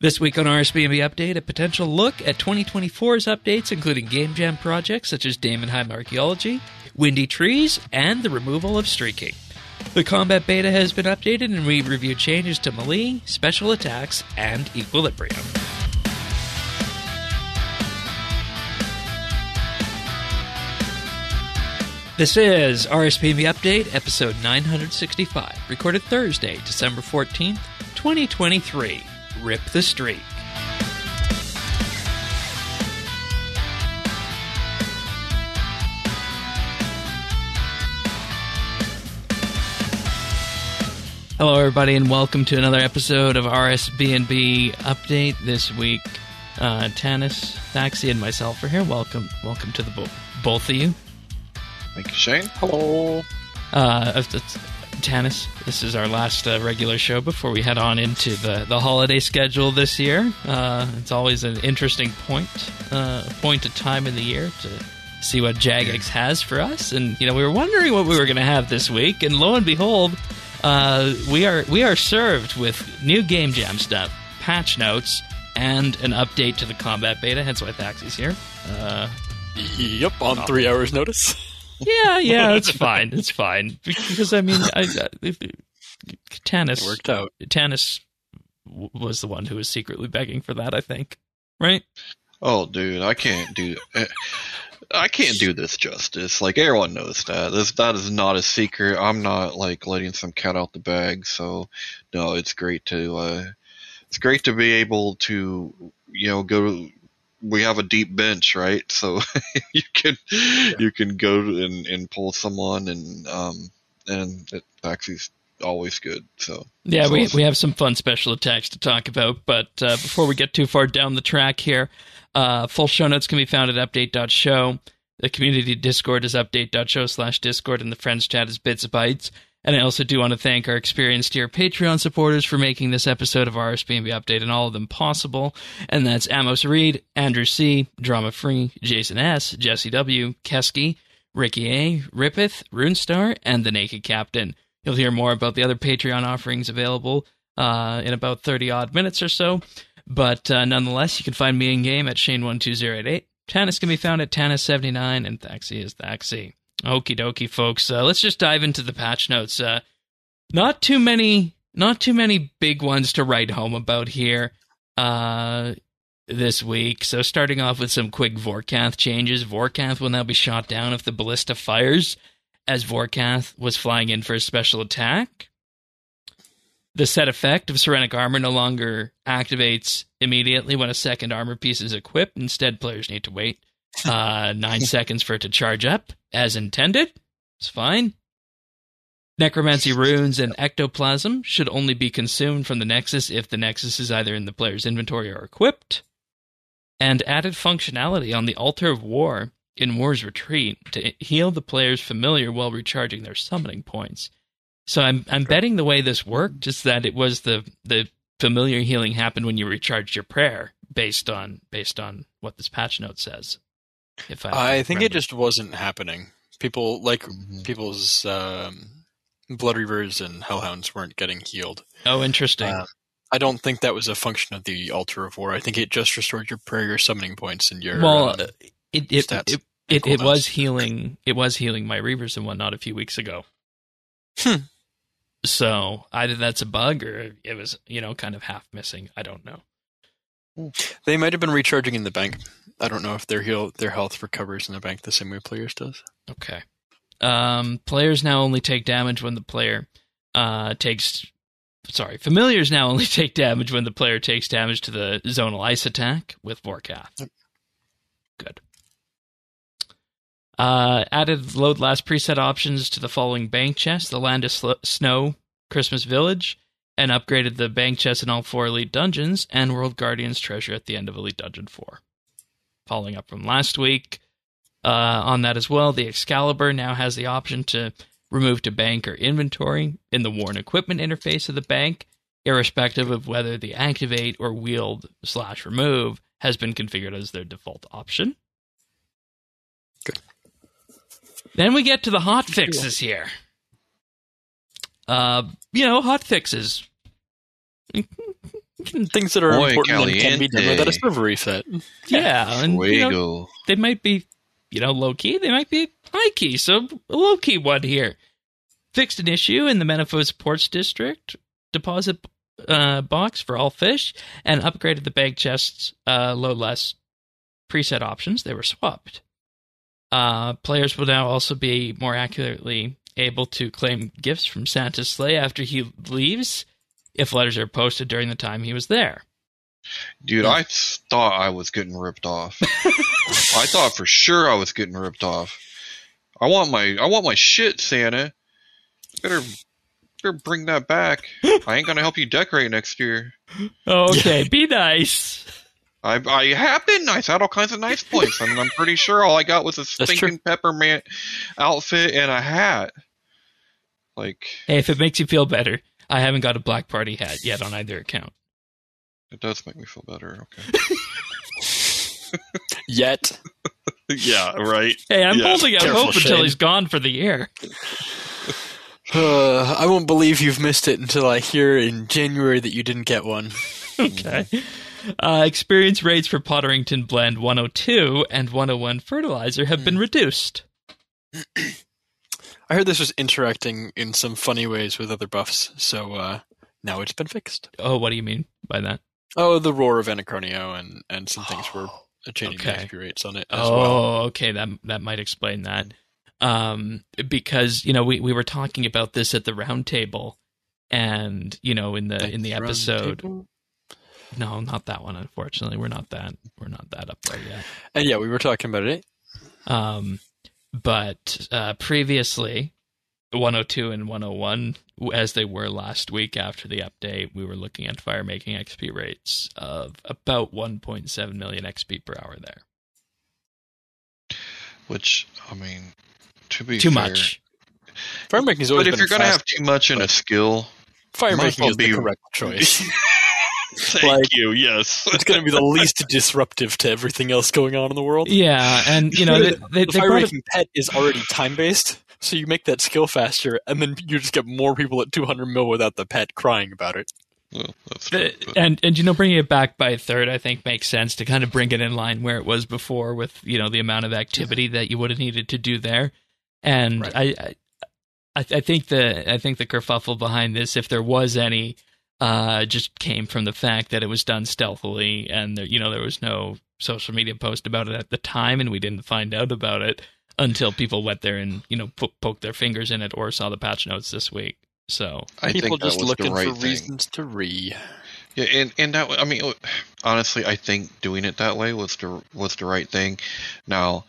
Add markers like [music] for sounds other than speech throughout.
This week on RSBNB Update, a potential look at 2024's updates, including Game Jam projects such as Daemonheim Archaeology, Windy Trees, and the removal of streaking. The combat beta has been updated, and we review changes to melee, special attacks, and equilibrium. This is RSBNB Update, episode 965, recorded Thursday, December 14th, 2023. Rip the Streak. Hello, everybody, and welcome to another episode of RSBNB Update. This week, uh, Tanis, Thaxi, and myself are here. Welcome, welcome to the bo- both of you. Thank you, Shane. Hello. Uh, it's- it's- Tanis, this is our last uh, regular show before we head on into the, the holiday schedule this year. Uh, it's always an interesting point, uh, point of time in the year to see what Jagex has for us. And you know, we were wondering what we were going to have this week, and lo and behold, uh, we are we are served with new game jam stuff, patch notes, and an update to the combat beta. Hence why Thaxi's here. Uh, Yep, on three hours' notice. [laughs] yeah, [laughs] yeah, it's fine. It's fine because I mean, I, I, Tanis It worked out. Tanis was the one who was secretly begging for that. I think, right? Oh, dude, I can't do. eh, I can't do this justice. Like everyone knows that. This that is not a secret. I'm not like letting some cat out the bag. So, no, it's great to. Uh, it's great to be able to, you know, go. We have a deep bench, right? [laughs] So [laughs] you can you can go and, and pull someone, and um and it actually always good. So Yeah, It's we awesome. we have some fun special attacks to talk about, but uh, before we get too far down the track here, uh, full show notes can be found at update.show. The community Discord is update.show slash Discord, and the friends chat is bits bytes. And I also do want to thank our experienced dear Patreon supporters for making this episode of RSBNB Update and all of them possible. And that's Amos Reed, Andrew C., Drama Free, Jason S., Jesse W., Kesky, Ricky A., Rippeth, Runestar, and The Naked Captain. You'll hear more about the other Patreon offerings available uh, in about 30 odd minutes or so. But uh, nonetheless, you can find me in game at Shane12088. Tanis can be found at Tanis79, and Thaxi is Thaxi. Okie dokie, folks. Uh, let's just dive into the patch notes. Uh, not too many, not too many big ones to write home about here uh, this week. So starting off with some quick Vorkath changes. Vorkath will now be shot down if the ballista fires as Vorkath was flying in for a special attack. The set effect of Serenic Armor no longer activates immediately when a second armor piece is equipped. Instead, players need to wait uh, nine [laughs] seconds for it to charge up as intended. It's fine. Necromancy [laughs] runes and ectoplasm should only be consumed from the Nexus if the Nexus is either in the player's inventory or equipped. And added functionality on the Altar of War in War's Retreat to heal the player's familiar while recharging their summoning points. So I'm I'm betting the way this worked is that it was the the familiar healing happened when you recharged your prayer based on based on what this patch note says. If I, I think it just wasn't happening. People like Mhm. people's um, blood reavers and hellhounds weren't getting healed. oh interesting. Uh, I don't think that was a function of the altar of war. I think it just restored your prayer, your summoning points, and your well, um, uh, it it, stats it it and it was healing it was healing my reavers and whatnot a few weeks ago. Hmm. So either that's a bug or it was you know kind of half missing. I don't know. they might have been recharging in the bank. I don't know if their heal their health recovers in the bank the same way players does. Okay. Um, players now only take damage when the player uh, takes. Sorry, familiars now only [laughs] take damage when the player takes damage to the zonal ice attack with Vorkath. Yep. Good. Uh, added load last preset options to the following bank chest: the Land of Sl- Snow, Christmas Village, and upgraded the bank chest in all four Elite Dungeons and World Guardians treasure at the end of Elite Dungeon 4. Following up from last week, uh, on that as well, the Excalibur now has the option to remove to bank or inventory in the worn equipment interface of the bank, irrespective of whether the activate or wield slash remove has been configured as their default option. Good. Then we get to the hot fixes here. Uh, you know, hot fixes. Things that are Muy important and can be done without a server reset. Yeah, and you know, they might be, you know, low key. They might be high key. So a low key one here. Fixed an issue in the Menaphos Ports District deposit uh, box for all fish, and upgraded the bank chests uh, low less preset options. They were swapped. Uh, players will now also be more accurately able to claim gifts from Santa's sleigh after he leaves, if letters are posted during the time he was there. Dude, I thought I was getting ripped off. [laughs] I thought for sure I was getting ripped off. I want my I want my shit, Santa. Better better bring that back. I ain't gonna help you decorate next year. Oh, okay, [laughs] be nice. I I have been nice. I had all kinds of nice points, and I'm pretty sure all I got was a true. stinking peppermint outfit and a hat. Like Hey, if it makes you feel better, I haven't got a black party hat yet on either account. it does make me feel better. Okay. [laughs] [laughs] Yet. yeah. Right. Hey, I'm Yeah, holding out careful, hope until he's gone for the year. [laughs] Uh, I won't believe you've missed it until I hear in January that you didn't get one. Okay. Uh, experience rates for Potterington Blend 102 and 101 fertilizer have been reduced. [clears throat] I heard this was interacting in some funny ways with other buffs, so uh, now it's been fixed. Oh, what do you mean by that? Oh, the roar of Anachronio and, and some things were [gasps] changing Okay. the XP rates on it as oh, well. okay. That that might explain that. Um, because you know we, we were talking about this at the round table, and you know in the in the episode. table. No, not that one. Unfortunately, we're not that we're not that up there yet. And yeah, we were talking about it. Um, but uh, previously, 102 and 101, as they were last week after the update, we were looking at fire making XP rates of about 1.7 million XP per hour there. Which I mean, to be Too fair, much. Fire making is always But if been you're gonna have too much in a skill, fire making well is the correct choice. [laughs] thank Like- you. Yes. it's going to be the least disruptive to everything else going on in the world. Yeah, and you know they, they, the they fire brought making pet is already time based, so you make that skill faster, and then you just get more people at 200 mil without the pet crying about it. Well, that's true, but- and and you know bringing it back by a third I think makes sense to kind of bring it in line where it was before with you know the amount of activity that you would have needed to do there and Right. I, I I I think the I think the kerfuffle behind this if there was any uh just came from the fact that it was done stealthily and there, you know there was no social media post about it at the time and we didn't find out about it until people went there and you know po- poked their fingers in it or saw the patch notes this week so I People think just looking right for thing. reasons to re. Yeah, and and that I mean, honestly, I think doing it that way was the was the right thing. Now,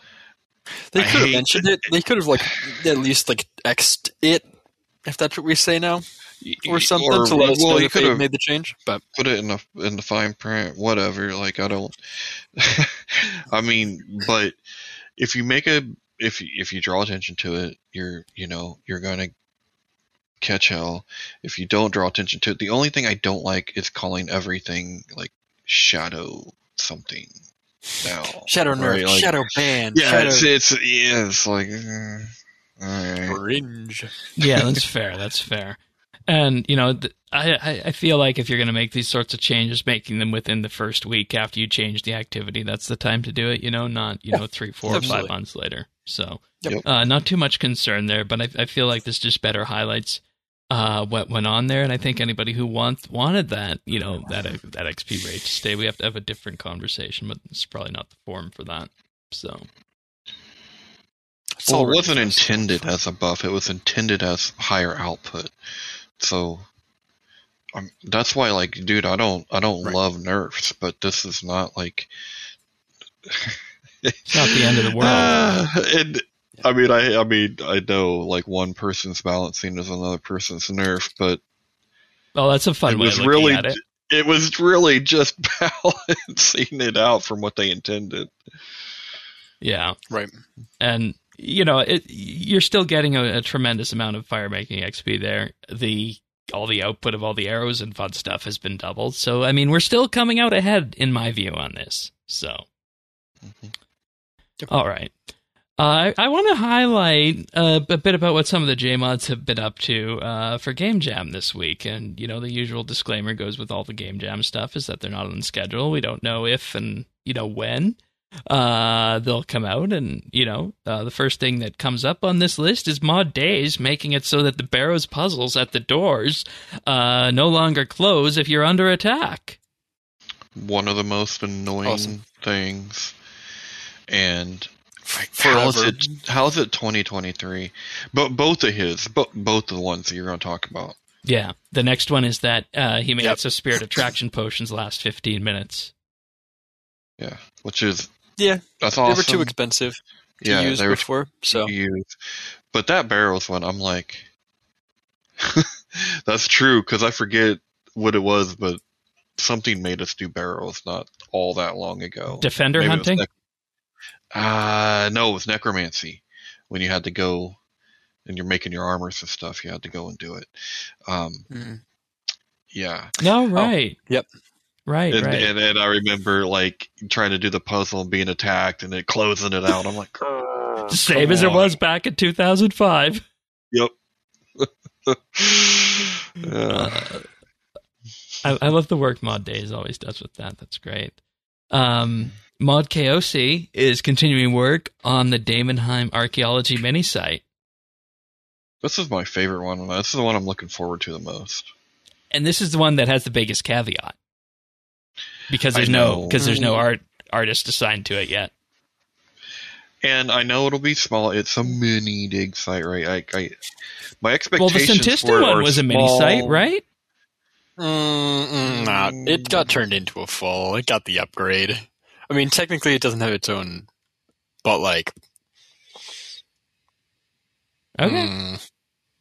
They I could have hate mentioned it. They could have like at least like xed it, if that's what we say now, or something to let us well, know you could they have made the change. But put it in the in the fine print, whatever. Like I don't. [laughs] I mean, but if you make a if you- if you draw attention to it, you're you know you're gonna catch hell. If you don't draw attention to it, the only thing I don't like is calling everything like shadow something. Now shadow nerf, right? Like- shadow band. Yeah, shadow it's it's yeah, it's like. uh, all right. cringe. yeah, [laughs] that's fair. That's fair. And you know, th- I, I I feel like if you're going to make these sorts of changes, making them within the first week after you change the activity, that's the time to do it. You know, not you know three, four, or five months later. So, Yep. uh, not too much concern there. But I, I feel like this just better highlights uh, what went on there. And I think anybody who want, wanted that, you know, that that XP rate to stay, we have to have a different conversation. But it's probably not the forum for that. So, Well, it wasn't intended as a buff. It was intended as higher output. So, um, that's why, like, dude, I don't, I don't Right. love nerfs, but this is not like. [laughs] It's not the end of the world. Ah, and I mean, I, I mean, I know like one person's balancing is another person's nerf, but oh, that's a fun it way was of really, at it. it was really just [laughs] balancing it out from what they intended. Yeah. right. and you know it, you're still getting a, a tremendous amount of fire making xp there. The all the output of all the arrows and fun stuff has been doubled. So i mean we're still coming out ahead in my view on this. So. Mhm. all right. Uh, I, I want to highlight uh, a bit about what some of the JMods have been up to uh, for Game Jam this week. And, you know, the usual disclaimer goes with all the Game Jam stuff is that they're not on schedule. We don't know if and, you know, when uh, they'll come out. And, you know, uh, the first thing that comes up on this list is Mod Days, making it so that the Barrows puzzles at the doors uh, no longer close if you're under attack. One of the most annoying Awesome. things. And Forever. how's it? How's it 2023? But both of his, but both of the ones that you're going to talk about. Yeah. The next one is that uh, he made Yep. it so Spirit Attraction potions last 15 minutes. Yeah, which is Yeah, that's they were too expensive to yeah, use they were before. So to use. But that Barrows one, I'm like, [laughs] that's true because I forget what it was, but something made us do Barrows not all that long ago. Defender Maybe hunting? nec- uh, no, it was necromancy when you had to go and you're making your armors and stuff. You had to go and do it. Um, mm, yeah, No, right. yep. Right, and, right. and and I remember like trying to do the puzzle and being attacked and it closing it out. I'm like, [laughs] "Grr, Same come as it was back in 2005. Yep. [laughs] Uh, I, I love the work Mod Days always does with that. That's great. Um, Mod KOC is continuing work on the Daemonheim archaeology mini site. This is my favorite one. This is the one I'm looking forward to the most. And this is the one that has the biggest caveat. Because there's no because there's no Mm. art artist assigned to it yet. And I know it'll be small. It's a mini dig site, right? I, I my Well, the Senntisten for it one are was a mini site, right? mm, mm. It got turned into a full. It got the upgrade. I mean, technically, it doesn't have its own, but like, Okay, mm,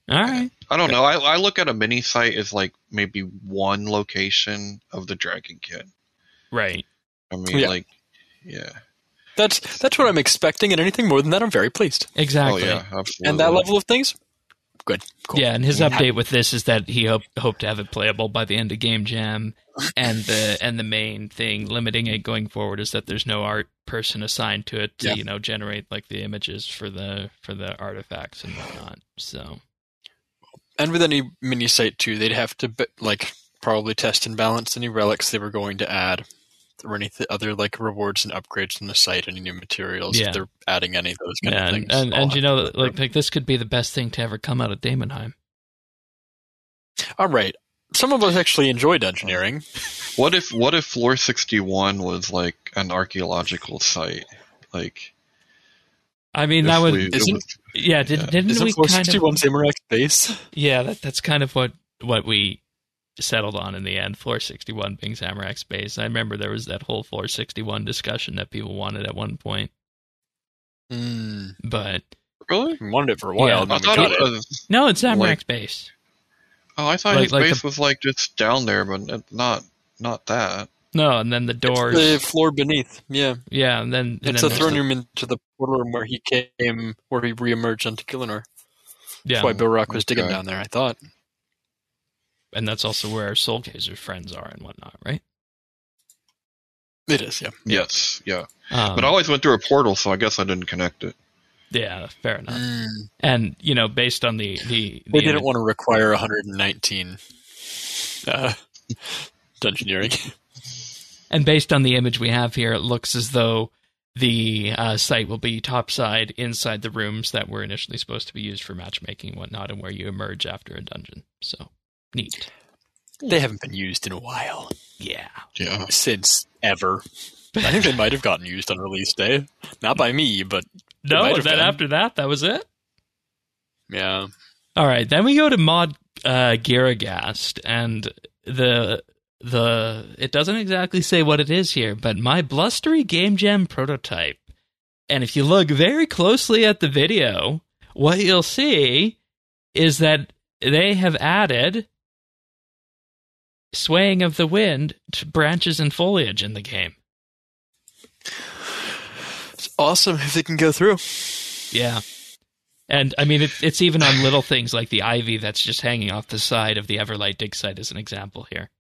all right. I don't know. I, I look at a mini site as like maybe one location of the Dragon Kit. Right. I mean, Yeah. like, yeah. that's that's what I'm expecting, and anything more than that, I'm very pleased. Exactly. Oh yeah, absolutely. And that level of things, good, cool. Yeah, and his update with this is that he hope, hoped to have it playable by the end of Game Jam, and the and the main thing limiting it going forward is that there's no art person assigned to it to Yeah. you know generate like the images for the for the artifacts and whatnot. So And with any mini site too, they'd have to like probably test and balance any relics they were going to add, or any th- other like rewards and upgrades in the site, any new materials. Yeah. If they're adding any of those kind yeah, of and things. and, I'll and you know like like this could be the best thing to ever come out of Daemonheim. all right. Some of us actually enjoy engineering. What if what if Floor 61 was like an archaeological site? Like, I mean if that would we- it isn't- was- yeah did, yeah. didn't Isn't we Floor kind of 61 Zamorak base? yeah that that's kind of what what we settled on in the end. Floor sixty one being Zamorak's base. I remember there was that whole floor sixty one discussion that people wanted at one point, Mm, but really? we wanted it for a while. Yeah. and I then we thought got it it. was. no, it's Zamorak's Like- base. Oh, I thought Like- his like base the- was like just down there, but not not that. No, and then the doors. The floor beneath. Yeah. yeah, and then and It's then a there's throne the- room into the portal room where he came, where he reemerged onto Gielinor. Yeah, That's why Bilrach was digging Okay. down there, I thought. and that's also where our Soul Gazer friends are and whatnot, right? It is, yeah. Yes, yeah. Um, But I always went through a portal, so I guess I didn't connect it. yeah, fair enough. And you know, based on the the, They didn't want to require 119 uh, dungeoneering. and based on the image we have here, it looks as though the uh, site will be topside inside the rooms that were initially supposed to be used for matchmaking and whatnot, and where you emerge after a dungeon. So neat. they haven't been used in a while. Yeah. Yeah. Since ever. I think they might have gotten used on release day. Not by me, but No, might and then been. after that, that was it. yeah. All right, then we go to Mod uh, Giragast, and the the it doesn't exactly say what it is here, but my blustery game jam prototype. And if you look very closely at the video, what you'll see is that they have added swaying of the wind to branches and foliage in the game. It's awesome if they can go through. Yeah. And I mean, it's it's even on little things like the ivy that's just hanging off the side of the Everlight dig site as an example here.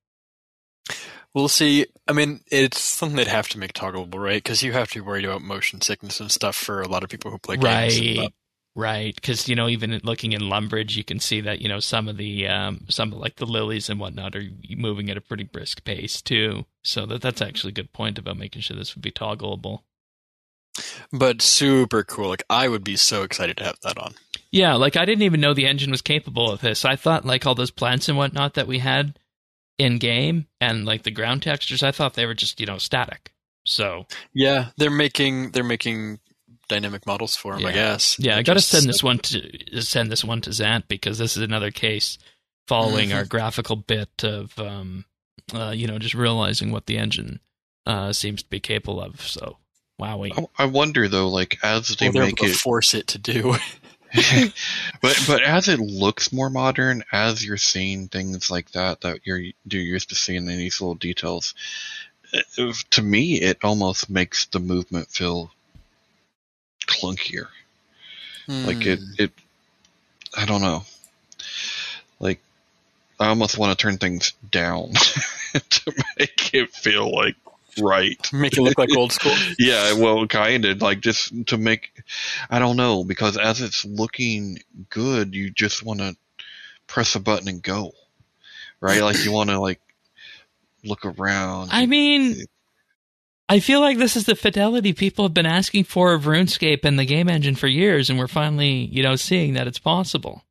We'll see. I mean, it's something they'd have to make toggleable, right? Because you have to be worried about motion sickness and stuff for a lot of people who play games. Right. Right, because you know, even looking in Lumbridge, you can see that you know some of the um, some of like the lilies and whatnot are moving at a pretty brisk pace too. So that that's actually a good point about making sure this would be toggleable. but super cool. Like I would be so excited to have that on. Yeah, like I didn't even know the engine was capable of this. I thought like all those plants and whatnot that we had in game and like the ground textures, I thought they were just you know static. So Yeah, they're making they're making dynamic models for him. I guess. yeah, I got to send this one to send this one to Zant because this is another case following Mhm. our graphical bit of um, uh, you know just realizing what the engine uh, seems to be capable of. So wowie. I- I wonder though, like as they Well, make it, force it to do. [laughs] but but as it looks more modern, as you're seeing things like that that you're you're used to seeing in these little details, it- to me it almost makes the movement feel clunkier. Like it Hmm. it, I don't know. Like I almost want to turn things down [laughs] to make it feel like right. [laughs] make it look like old school. [laughs] Yeah, well, kind of like just to make. I don't know because as it's looking good, you just want to press a button and go, right? Like you want to like look around. I mean, I feel like this is the fidelity people have been asking for of RuneScape and the game engine for years, and we're finally, you know, seeing that it's possible.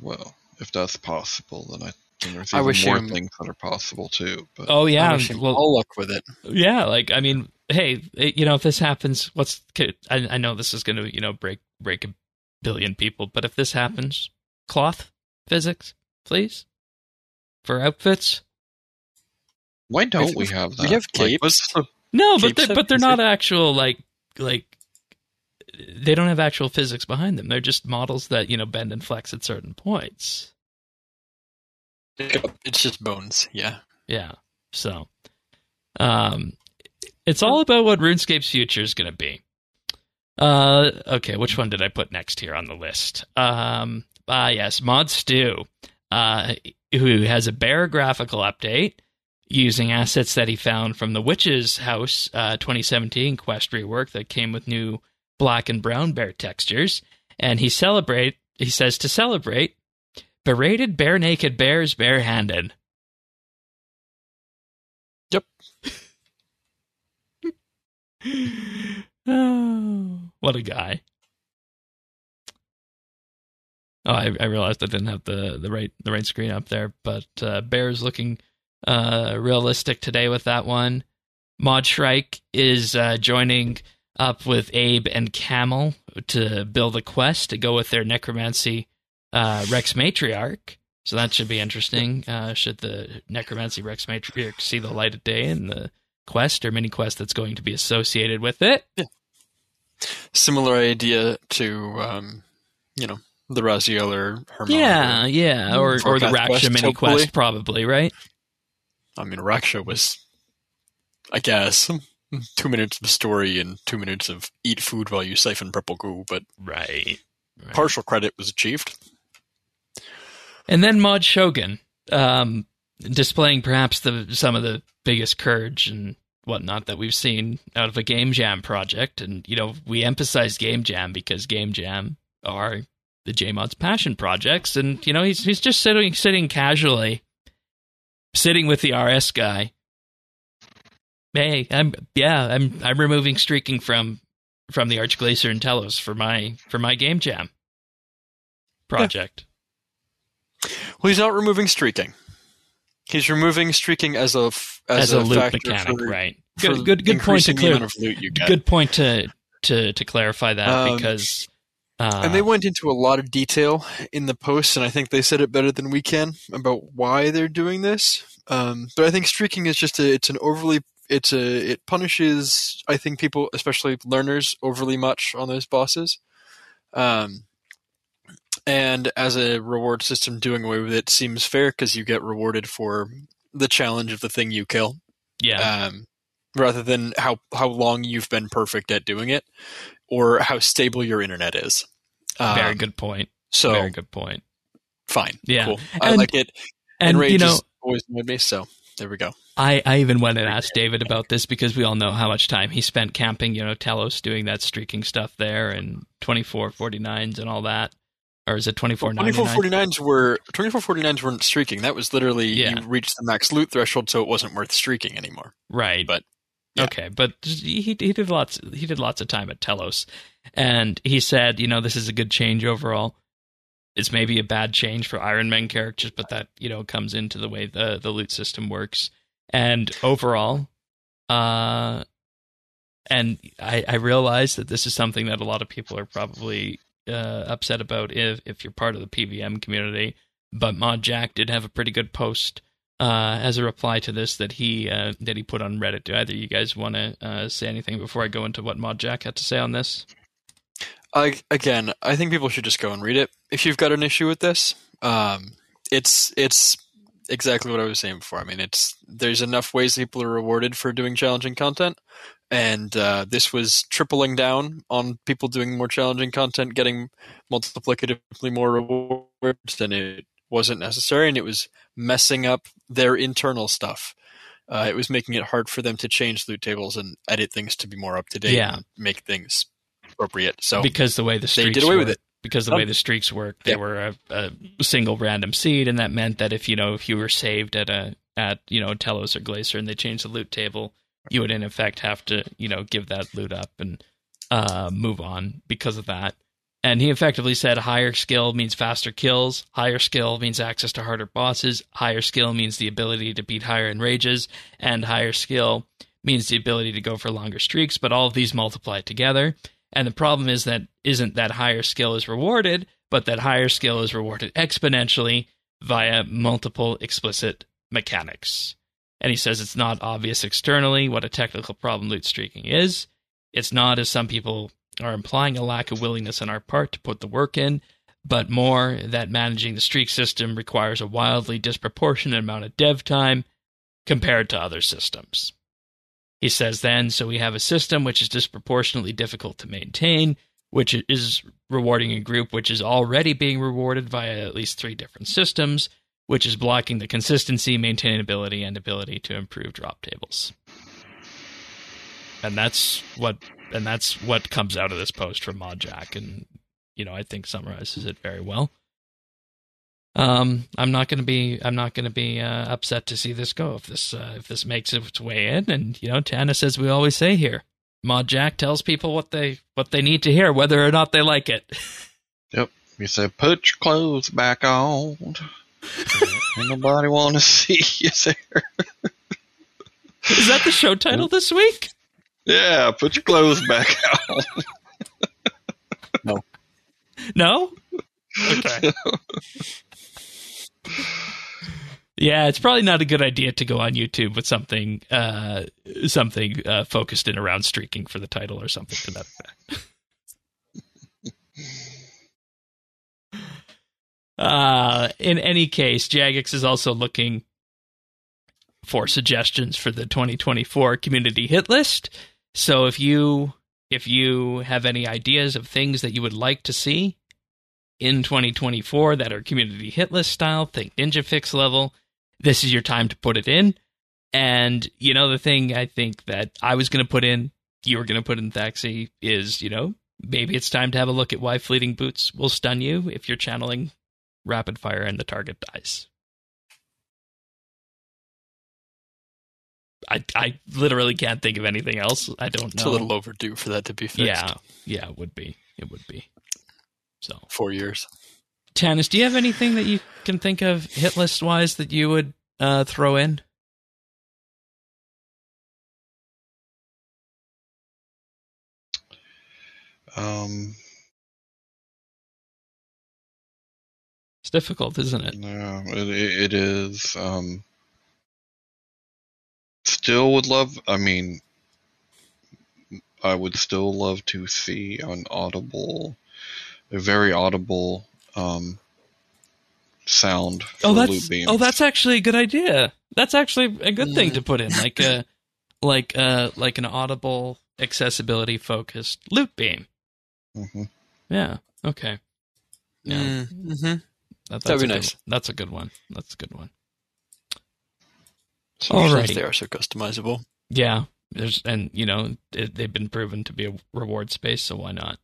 well, if that's possible, then I then there's I wish more him- things that are possible too. But Oh I yeah, wish him well, all luck with it. yeah. Like I mean, hey, it- you know, if this happens, what's I, I know this is going to, you know, break break a billion people, but if this happens, cloth physics, please, for outfits. why don't If- we have that? we have Like, capes. what's the- No, but Capes they're, but they're not physics? actual like like they don't have actual physics behind them. They're just models that you know bend and flex at certain points. It's just bones. Yeah. Yeah. So, um, it's all about what RuneScape's future is going to be. Uh, okay, which one did I put next here on the list? Um, ah, yes, Mod Stew, uh, who has a bear graphical update using assets that he found from the Witch's House uh, 2017 quest rework that came with new black and brown bear textures, and he celebrate. He says to celebrate, berated bare naked bears barehanded. Yep. oh, [sighs] what a guy. Oh, I, I realized I didn't have the, the right the right screen up there, but uh, Bears looking uh, realistic today with that one. Mod Shrike is uh, joining up with Abe and Camel to build a quest to go with their necromancy uh, Rex Matriarch. So that should be interesting. Uh, should the necromancy Rex Matriarch see the light of day in the quest or mini quest that's going to be associated with it? Similar idea to, um, you know, the Raziel or Hermod. Yeah, yeah, or or the Raksha quest, mini hopefully. quest, probably right. I mean, Raksha was, I guess, two minutes of story and two minutes of eat food while you siphon purple goo, but Right. Right. partial credit was achieved. And then Mod Shogun, um, displaying perhaps the some of the biggest courage and whatnot that we've seen out of a Game Jam project. And you know, we emphasize Game Jam because Game Jam are the JMod's passion projects. And you know, he's he's just sitting sitting casually, sitting with the RS guy. Hey, I'm yeah, I'm I'm removing streaking from from the Arch-Glacor and Telos for my for my Game Jam project. Well, he's not removing streaking. He's removing streaking as a f- as, as, a, loop factor mechanic, for, right? for Good, good, good point to clear. of loot you get. Good point to to to clarify that Um, because uh, and they went into a lot of detail in the post, and I think they said it better than we can about why they're doing this. Um, but I think streaking is just a it's an overly it's a it punishes I think people, especially learners, overly much on those bosses. Um, and as a reward system, doing away with it seems fair because you get rewarded for the challenge of the thing you kill yeah, um, rather than how how long you've been perfect at doing it or how stable your internet is. Um, very good point. So very good point. fine, Yeah. cool. I And- like it. And Rage you know, always annoyed me. So there we go. I, I even went and asked David about this because we all know how much time he spent camping, you know, Telos doing that streaking stuff there and 2449s and all that. Or is it 2499? 2449s were 2449s weren't streaking. That was literally Yeah. you reached the max loot threshold, so it wasn't worth streaking anymore. Right. But, yeah. okay, but he he did lots he did lots of time at Telos, and he said, you know, this is a good change overall. It's maybe a bad change for Iron Man characters, but that you know comes into the way the the loot system works. And overall, uh, and I I realize that this is something that a lot of people are probably uh, upset about if if you're part of the PVM community. But Mod Jack did have a pretty good post uh, as a reply to this that he uh, that he put on Reddit. Do either you guys want to uh, say anything before I go into what Mod Jack had to say on this? I, again, I think people should just go and read it if you've got an issue with this. Um, it's it's exactly what I was saying before. I mean, it's there's enough ways people are rewarded for doing challenging content, and uh, this was tripling down on people doing more challenging content, getting multiplicatively more rewards than it wasn't necessary, and it was messing up their internal stuff. Uh, it was making it hard for them to change loot tables and edit things to be more up to date Yeah. and make things appropriate. So because the way the they did away with it. Because the way the streaks work, they yeah. were a, a single random seed, and that meant that if you know if you were saved at a at you know Telos or Glacor and they changed the loot table, you would in effect have to you know give that loot up and uh, move on because of that. And he effectively said higher skill means faster kills, higher skill means access to harder bosses, higher skill means the ability to beat higher enrages, and higher skill means the ability to go for longer streaks, but all of these multiply together. And the problem is that isn't that higher skill is rewarded, but that higher skill is rewarded exponentially via multiple explicit mechanics. And he says it's not obvious externally what a technical problem loot streaking is. It's not, as some people are implying, a lack of willingness on our part to put the work in, but more that managing the streak system requires a wildly disproportionate amount of dev time compared to other systems. He says then, so we have a system which is disproportionately difficult to maintain, which is rewarding a group which is already being rewarded via at least three different systems, which is blocking the consistency, maintainability, and ability to improve drop tables. And that's what and that's what comes out of this post from Mod Jack, and you know I think summarizes it very well. Um, I'm not going to be I'm not going to be uh, upset to see this go if this uh, if this makes its way in, and you know Tanis, as we always say here, Mod Jack tells people what they what they need to hear, whether or not they like it. [laughs] Yep. You said, put your clothes back on. [laughs] Ain't nobody want to see you there. [laughs] Is that the show title this week? Yeah, put your clothes back on. No. No. Okay. Yeah, it's probably not a good idea to go on YouTube with something uh, something uh, focused in around streaking for the title or something to that effect. [laughs] uh, in any case, Jagex is also looking for suggestions for the 2024 community hit list. So if you if you have any ideas of things that you would like to see in 2024 that are community hit list style, think Ninja Fix level, this is your time to put it in. And you know the thing I think that I was going to put in, you were going to put in Thaxi is, you know, maybe it's time to have a look at why fleeting boots will stun you if you're channeling rapid fire and the target dies. I I literally can't think of anything else. I don't know. It's a little overdue for that to be fixed. yeah, yeah, it would be. It would be. So, Four years. Tanis, do you have anything that you can think of hit list wise that you would uh, throw in? Um, It's difficult, isn't it? yeah, it, it is. Um, still would love. I mean, I would still love to see an audible, a very audible um, sound. For Oh, loot that's beams. oh, that's actually a good idea. That's actually a good thing to put in, [laughs] like a like uh like an audible accessibility focused loot beam. Mhm. Yeah. Okay. Yeah. Mm-hmm. That, that's That'd be a good nice. one. That's a good one. That's a good one. So since Alrighty. they are so customizable. Yeah, there's and you know it, they've been proven to be a reward space, so why not?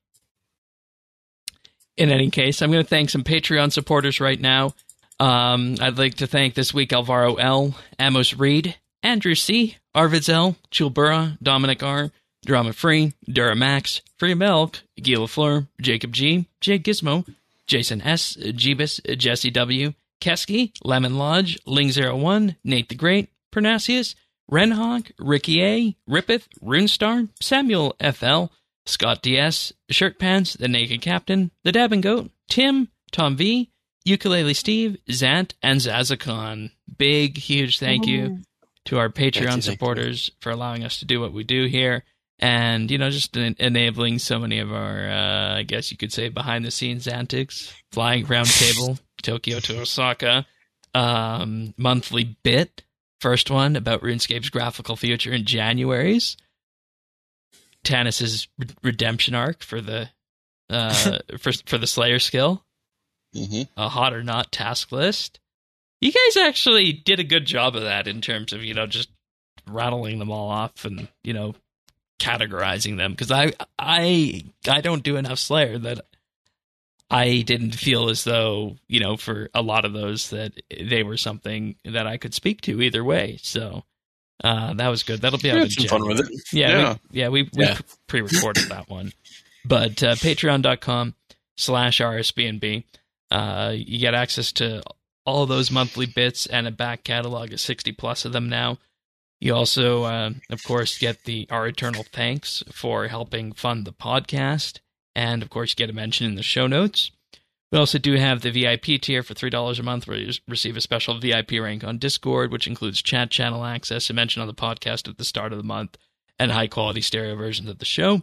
In any case, I'm going to thank some Patreon supporters right now. Um, I'd like to thank this week Alvaro L, Amos Reed, Andrew C, Arvids L, Chulbura, Dominic R, Drama Free, Duramax, Free Milk, Guy LaFleur, Jacob G, Jay Gizmo, Jason S, Jeebus, Jesse W, Kesky, Lemon Lodge, Ling01, Nate the Great, Pernasius, Renhog, Ricky A, Rippeth, Runestar, Samuel FL, Scott DS, Shirt Pants, The Naked Captain, The Dabbing Goat, Tim, Tom V, Ukulele Steve, Zant, and Zazakon. Big, huge thank you to our Patreon Thank you, you. supporters for allowing us to do what we do here. And, you know, just en- enabling so many of our, uh, I guess you could say, behind the scenes antics, flying round [laughs] table, Tokyo to Osaka, um, monthly bit, first one about RuneScape's graphical future in January's, Tanis's redemption arc for the, uh, [laughs] for, for the Slayer skill, hmm a hot or not task list. You guys actually did a good job of that in terms of, you know, just rattling them all off and, you know, categorizing them because I I I don't do enough Slayer that I didn't feel as though, you know, for a lot of those that they were something that I could speak to either way. So uh, that was good. That'll be out in had some fun with January. it. Yeah, Yeah. we, yeah, we, we Yeah. [laughs] pre-recorded that one. But uh, patreon.com slash RSBNB, uh, you get access to all those monthly bits and a back catalog of 60 plus of them now. You also, uh, of course, get the Our Eternal Thanks for helping fund the podcast. And, of course, you get a mention in the show notes. We also do have the VIP tier for $3 a month where you receive a special VIP rank on Discord, which includes chat channel access, a mention on the podcast at the start of the month, and high quality stereo versions of the show.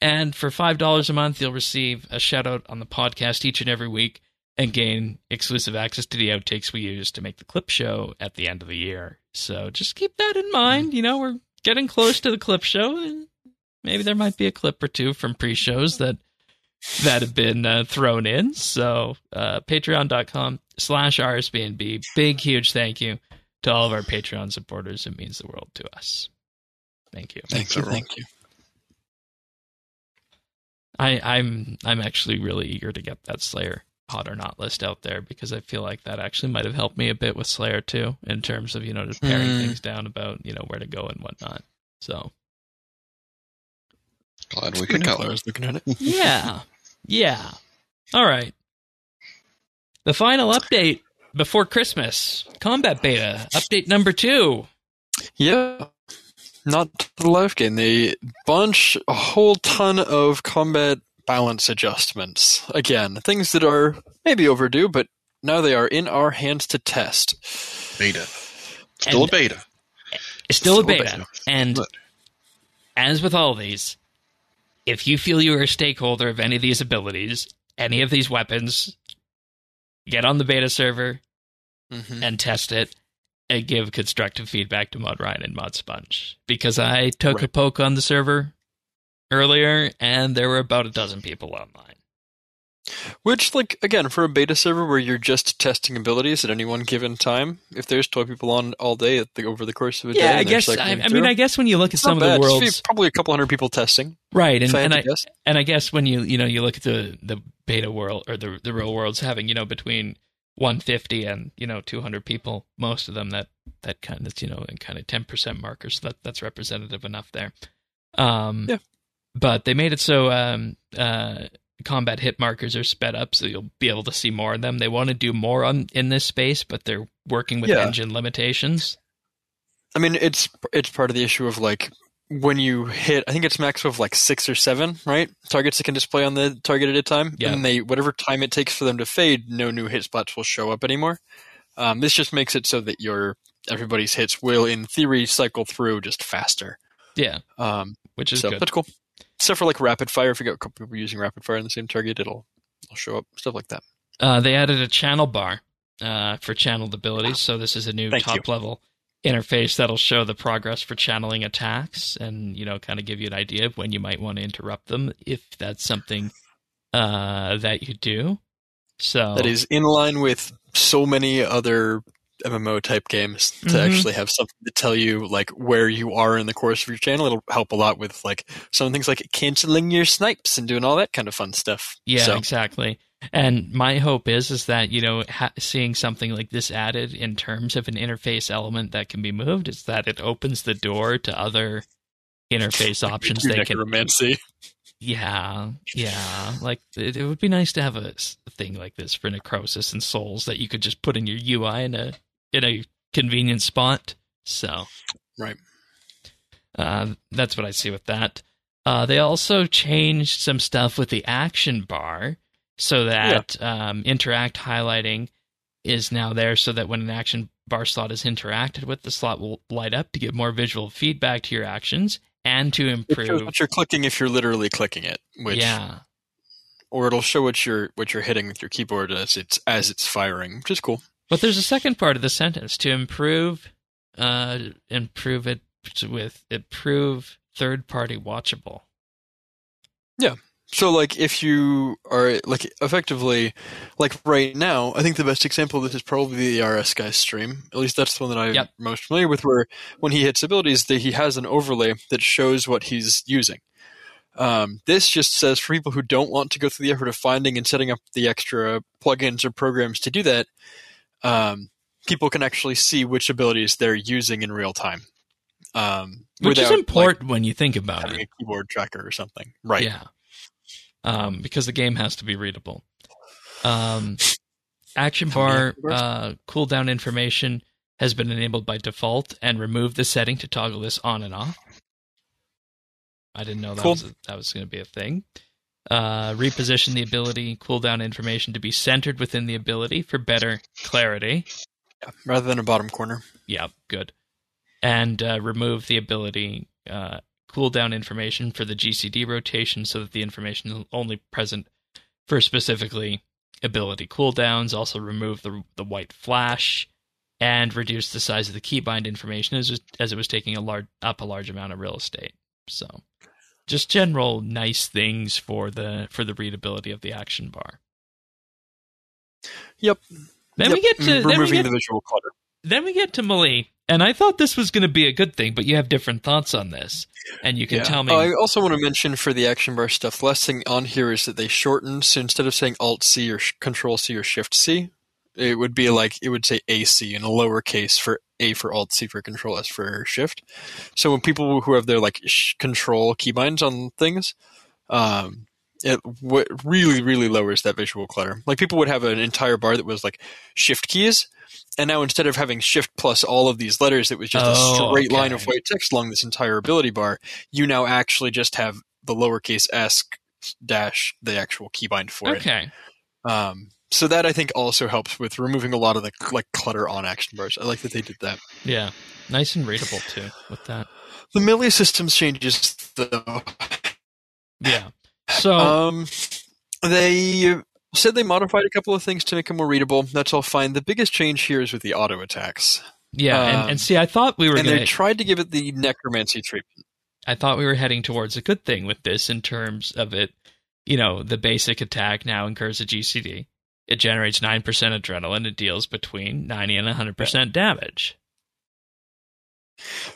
And for $5 a month, you'll receive a shout out on the podcast each and every week and gain exclusive access to the outtakes we use to make the clip show at the end of the year. So just keep that in mind. You know, we're getting close to the clip show, and maybe there might be a clip or two from pre shows that that have been uh, thrown in. So uh, patreon.com slash RSBNB. Big, huge thank you to all of our Patreon supporters. It means the world to us. Thank you. Thank you. Thank you. I, I'm I'm actually really eager to get that Slayer hot or not list out there because I feel like that actually might have helped me a bit with Slayer too in terms of you know just paring Hmm. things down about you know where to go and whatnot. So Glad we could help. I was looking at it. yeah, [laughs] yeah. All right. The final update before Christmas, combat beta update number two. Yeah. Not the live game. They bunch a whole ton of combat balance adjustments. Again, things that are maybe overdue, but now they are in our hands to test. Beta. Still And- a beta. It's still, a Still a beta, beta. and But- as with all these, if you feel you are a stakeholder of any of these abilities, any of these weapons, get on the beta server Mm-hmm. and test it and give constructive feedback to Mod Ryan and Mod Sponge. Because I took a poke on the server earlier and there were about a dozen people online. Which, like, again, for a beta server where you're just testing abilities at any one given time, if there's 12 people on all day at the, over the course of a day, Yeah, I guess I, I mean I guess when you look at some not of the bad. Worlds probably a couple hundred people testing. right and, I and I guess. and I guess when you you know you look at the the beta world or the the real worlds having you know between 150 and you know 200 people, most of them that that kind of you know in kind of 10 percent markers. So that that's representative enough there. Um, Yeah. But they made it so um, uh, combat hit markers are sped up, so you'll be able to see more of them. They want to do more on in this space, but they're working with Yeah. engine limitations. I mean, it's it's part of the issue of like when you hit. I think it's max of like six or seven, right? Targets that can display on the target at a time. Yeah. And they whatever time it takes for them to fade, no new hit spots will show up anymore. Um, this just makes it so that your everybody's hits will, in theory, cycle through just faster. Yeah, Um, which is so good. that's cool. Except for like rapid fire, if you got a couple people using rapid fire on the same target, it'll it'll show up stuff like that. Uh, they added a channel bar uh, for channeled abilities. So this is a new Thank top level interface that'll show the progress for channeling attacks and you know kind of give you an idea of when you might want to interrupt them if that's something uh, that you do. So That is in line with so many other MMO type games to Mhm. actually have something to tell you like where you are in the course of your channel. It'll help a lot with like some things like canceling your snipes and doing all that kind of fun stuff. Yeah, So, exactly. And my hope is is that you know ha- seeing something like this added in terms of an interface element that can be moved is that it opens the door to other interface [laughs] options they can. Yeah, yeah. Like it, it would be nice to have a thing like this for necrosis and souls that you could just put in your UI in a in a convenient spot. So Right. uh, that's what I see with that. Uh, they also changed some stuff with the action bar so that um, interact highlighting is now there so that when an action bar slot is interacted with, the slot will light up to give more visual feedback to your actions and to improve. what you're clicking if you're literally clicking it, which yeah, or it'll show what you're what you're hitting with your keyboard as it's as it's firing, which is cool. But there's a second part of the sentence to improve, uh, improve it with improve third party watchable. Yeah. So like if you are like effectively like right now, I think the best example of this is probably the RS guy stream. At least that's the one that I'm Yep. most familiar with where when he hits abilities that he has an overlay that shows what he's using. Um, this just says for people who don't want to go through the effort of finding and setting up the extra plugins or programs to do that, um, people can actually see which abilities they're using in real time. Um, Which is without, like, important when you think about having it. a keyboard tracker or something. Right. Yeah. Um, because the game has to be readable. Um, action bar uh, cooldown information has been enabled by default, and remove the setting to toggle this on and off. I didn't know that Cool. was a, that was going to be a thing. Uh, reposition the ability cooldown information to be centered within the ability for better clarity. Yeah, rather than a bottom corner. Yeah, good. And uh, remove the ability uh, cooldown information for the GCD rotation so that the information is only present for specifically ability cooldowns. Also, remove the the white flash and reduce the size of the keybind information as as it was taking a large up a large amount of real estate. So, just general nice things for the for the readability of the action bar. Yep. Then Yep, we get to mm, then we removing get the visual clutter. then we get to melee, and I thought this was going to be a good thing, but you have different thoughts on this, and you can Yeah. tell me. Oh, I also want to mention for the action bar stuff, last thing on here is that they shortened, so instead of saying Alt C or Control C or Shift C, it would be like, it would say AC in a lowercase for A for Alt C for Control S for Shift. So when people who have their like sh- Control keybinds on things, um, it w- really, really lowers that visual clutter. Like people would have an entire bar that was like Shift keys, and now instead of having Shift plus all of these letters, it was just Oh, a straight line of white text along this entire ability bar. You now actually just have the lowercase s dash the actual keybind for okay, it. Um, so that I think also helps with removing a lot of the like clutter on action bars. I like that they did that. yeah, nice and readable too with that. The melee systems changes though. Yeah. So Um, they said they modified a couple of things to make them more readable. That's all fine. The biggest change here is with the auto attacks, yeah, and, um, and see, I thought we were and going they tried to give it the necromancy treatment. I thought we were heading towards a good thing with this in terms of it. You know, the basic attack now incurs a GCD. It generates nine percent adrenaline. It deals between ninety and hundred percent damage.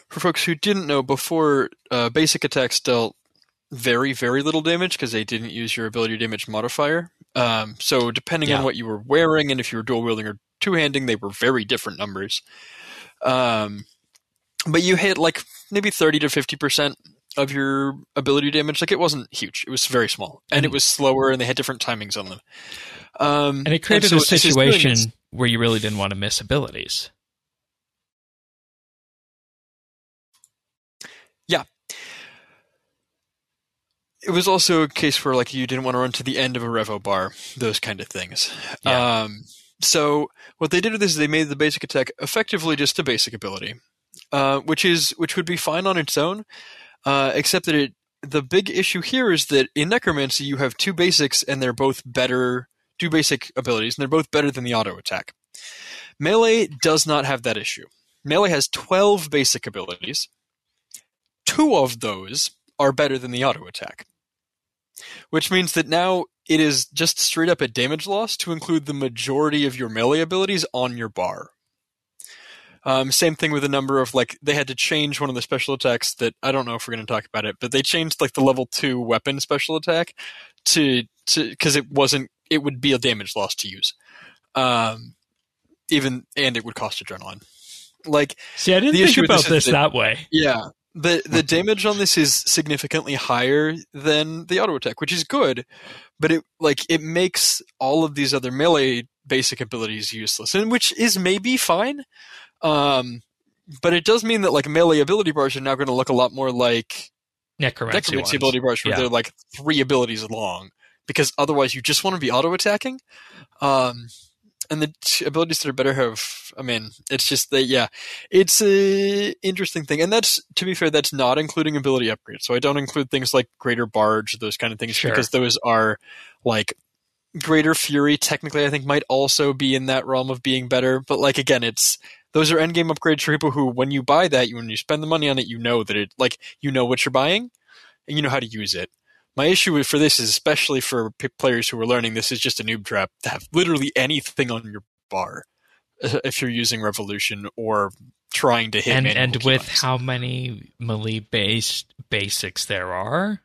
For folks who didn't know, before uh, basic attacks dealt very, very little damage because they didn't use your ability damage modifier. Um, so depending Yeah. on what you were wearing and if you were dual wielding or two handing, they were very different numbers. Um, but you hit like maybe thirty to fifty percent of your ability damage. Like it wasn't huge; it was very small, and, And- it was slower, and they had different timings on them. Um, And it created so a what this is doing situation is- where you really didn't want to miss abilities. Yeah. It was also a case where like you didn't want to run to the end of a revo bar, those kind of things. Yeah. Um, so what they did with this is they made the basic attack effectively just a basic ability, uh, which is which would be fine on its own, uh, except that it the big issue here is that in necromancy you have two basics and they're both better two basic abilities and they're both better than the auto attack. Melee does not have that issue. Melee has twelve basic abilities. Two of those are better than the auto attack. Which means that now it is just straight up a damage loss to include the majority of your melee abilities on your bar. Um, same thing with a number of like they had to change one of the special attacks that I don't know if we're going to talk about it, but they changed like the level two weapon special attack to to because it wasn't it would be a damage loss to use, um, even and it would cost adrenaline. Like See, I didn't think about this this that- that way. yeah, the the damage on this is significantly higher than the auto attack, which is good, but it like it makes all of these other melee basic abilities useless, and which is maybe fine. Um, but it does mean that like melee ability bars are now going to look a lot more like Necromancy, necromancy ability bars, where Yeah. they're like three abilities long, because otherwise you just want to be auto attacking. Um, and the abilities that are better have, I mean, it's just that, yeah, it's a interesting thing, and that's to be fair, that's not including ability upgrades. So I don't include things like greater barge, those kind of things, Sure. because those are like greater fury. Technically, I think might also be in that realm of being better, but like again, it's those are endgame upgrades for people who, when you buy that, you when you spend the money on it, you know that it like you know what you're buying, and you know how to use it. My issue with- for this is especially for p- players who are learning this is just a noob trap to have literally anything on your bar uh, if you're using Revolution or trying to hit and and with how many melee based basics there are,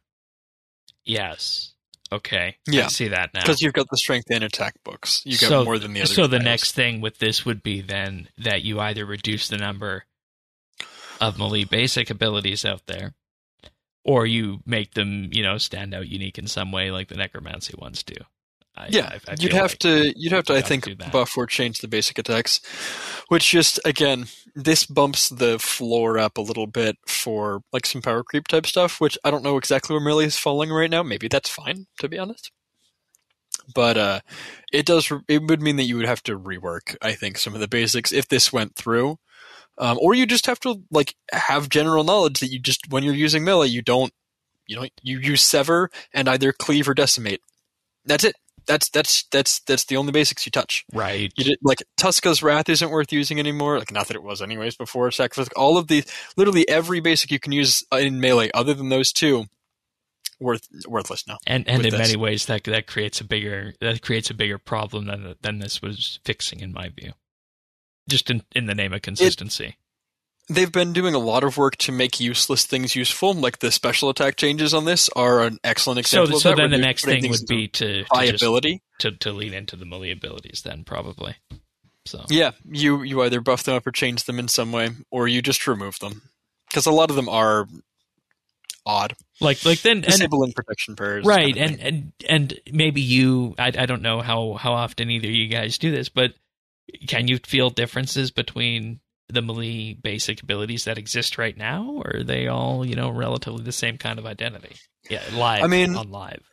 yes, okay, I Yeah. see that now. because you've got the strength and attack books, you get So- more than the other. so the guys. next thing with this would be then that you either reduce the number of melee basic abilities out there, or you make them, you know, stand out unique in some way, like the necromancy ones do. I, yeah, I, I you'd have like- to you'd have to I think buff or change the basic attacks, which just again this bumps the floor up a little bit for like some power creep type stuff, which I don't know exactly where melee is falling right now. Maybe that's fine to be honest, but uh, it does it would mean that you would have to rework I think some of the basics if this went through. Um, or you just have to like have general knowledge that you just when you're using melee you don't you know you use sever and either cleave or decimate. That's it. That's that's that's that's the only basics you touch. right. You did like Tuska's Wrath isn't worth using anymore. Like not that it was anyways before Sacrifice. All of the literally every basic you can use in melee other than those two, worth worthless now. and and in this. many ways that that creates a bigger that creates a bigger problem than than this was fixing in my view just in in the name of consistency They've been doing a lot of work to make useless things useful. Like the special attack changes on this are an excellent so example. of so that, then the next thing would be to into to, to to lean into the melee abilities then probably so Yeah, you you either buff them up or change them in some way, or you just remove them because a lot of them are odd. like like then and Disabling protection pairs, right kind of and and and maybe you I, I don't know how how often either you guys do this but can you feel differences between the melee basic abilities that exist right now or are they all you know relatively the same kind of identity yeah live I mean- on live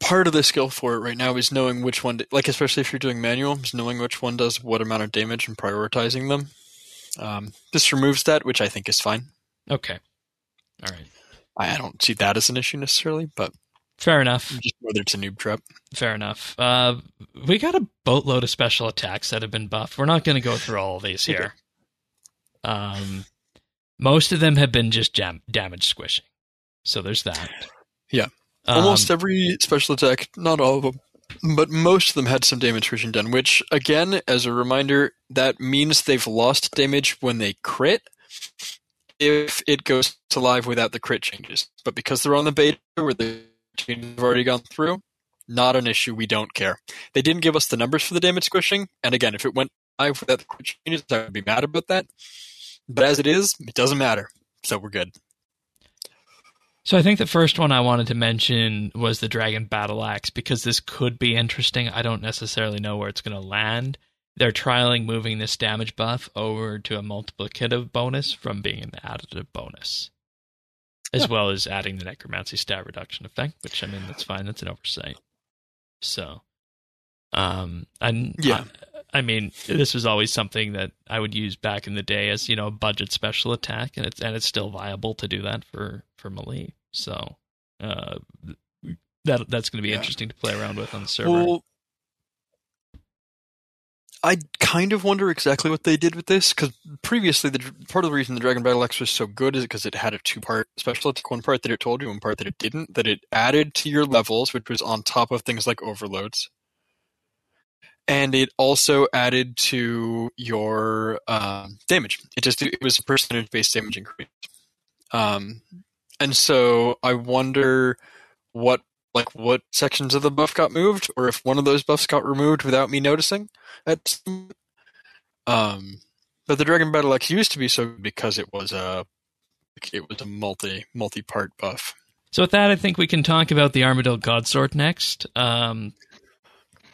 part of the skill for it right now is knowing which one, like especially if you're doing manual, is knowing which one does what amount of damage and prioritizing them. Um, this removes that, which I think is fine. okay all right I I don't see that as an issue necessarily, but fair enough just whether it's a noob trap. fair enough uh we got a boatload of special attacks that have been buffed we're not going to go through all of these here um most of them have been just jam- damage squishing so there's that Yeah. Um, Almost every special attack, not all of them, but most of them had some damage revision done. Which, again, as a reminder, that means they've lost damage when they crit. If it goes to live without the crit changes, but because they're on the beta where the changes have already gone through, not an issue. We don't care. They didn't give us the numbers for the damage squishing, and again, if it went live without the changes, I would be mad about that. But as it is, it doesn't matter, so we're good. So I think the first one I wanted to mention was the Dragon Battle Axe because this could be interesting. I don't necessarily know where it's going to land. They're trialing moving this damage buff over to a multiplicative bonus from being an additive bonus, as well as adding the necromancy stat reduction effect. Which I mean, that's fine. That's an oversight. So, um, and Yeah. I, I mean, this was always something that I would use back in the day as you know a budget special attack, and it's and it's still viable to do that for for melee. So, uh, that that's going to be Yeah. interesting to play around with on the server. Well, I kind of wonder exactly what they did with this because previously, the part of the reason the Dragon Battle Axe was so good is because it had a two-part special attack. One part that it told you, one part that it didn't. That it added to your levels, which was on top of things like overloads. and it also added to your um, damage. It just it was a percentage based damage increase. Um, and so I wonder what like what sections of the buff got moved, or if one of those buffs got removed without me noticing. At um, but the Dragon Battle Axe used to be so because it was a it was a multi multi part buff. So with that, I think we can talk about the Armadyl Godsword next. Um,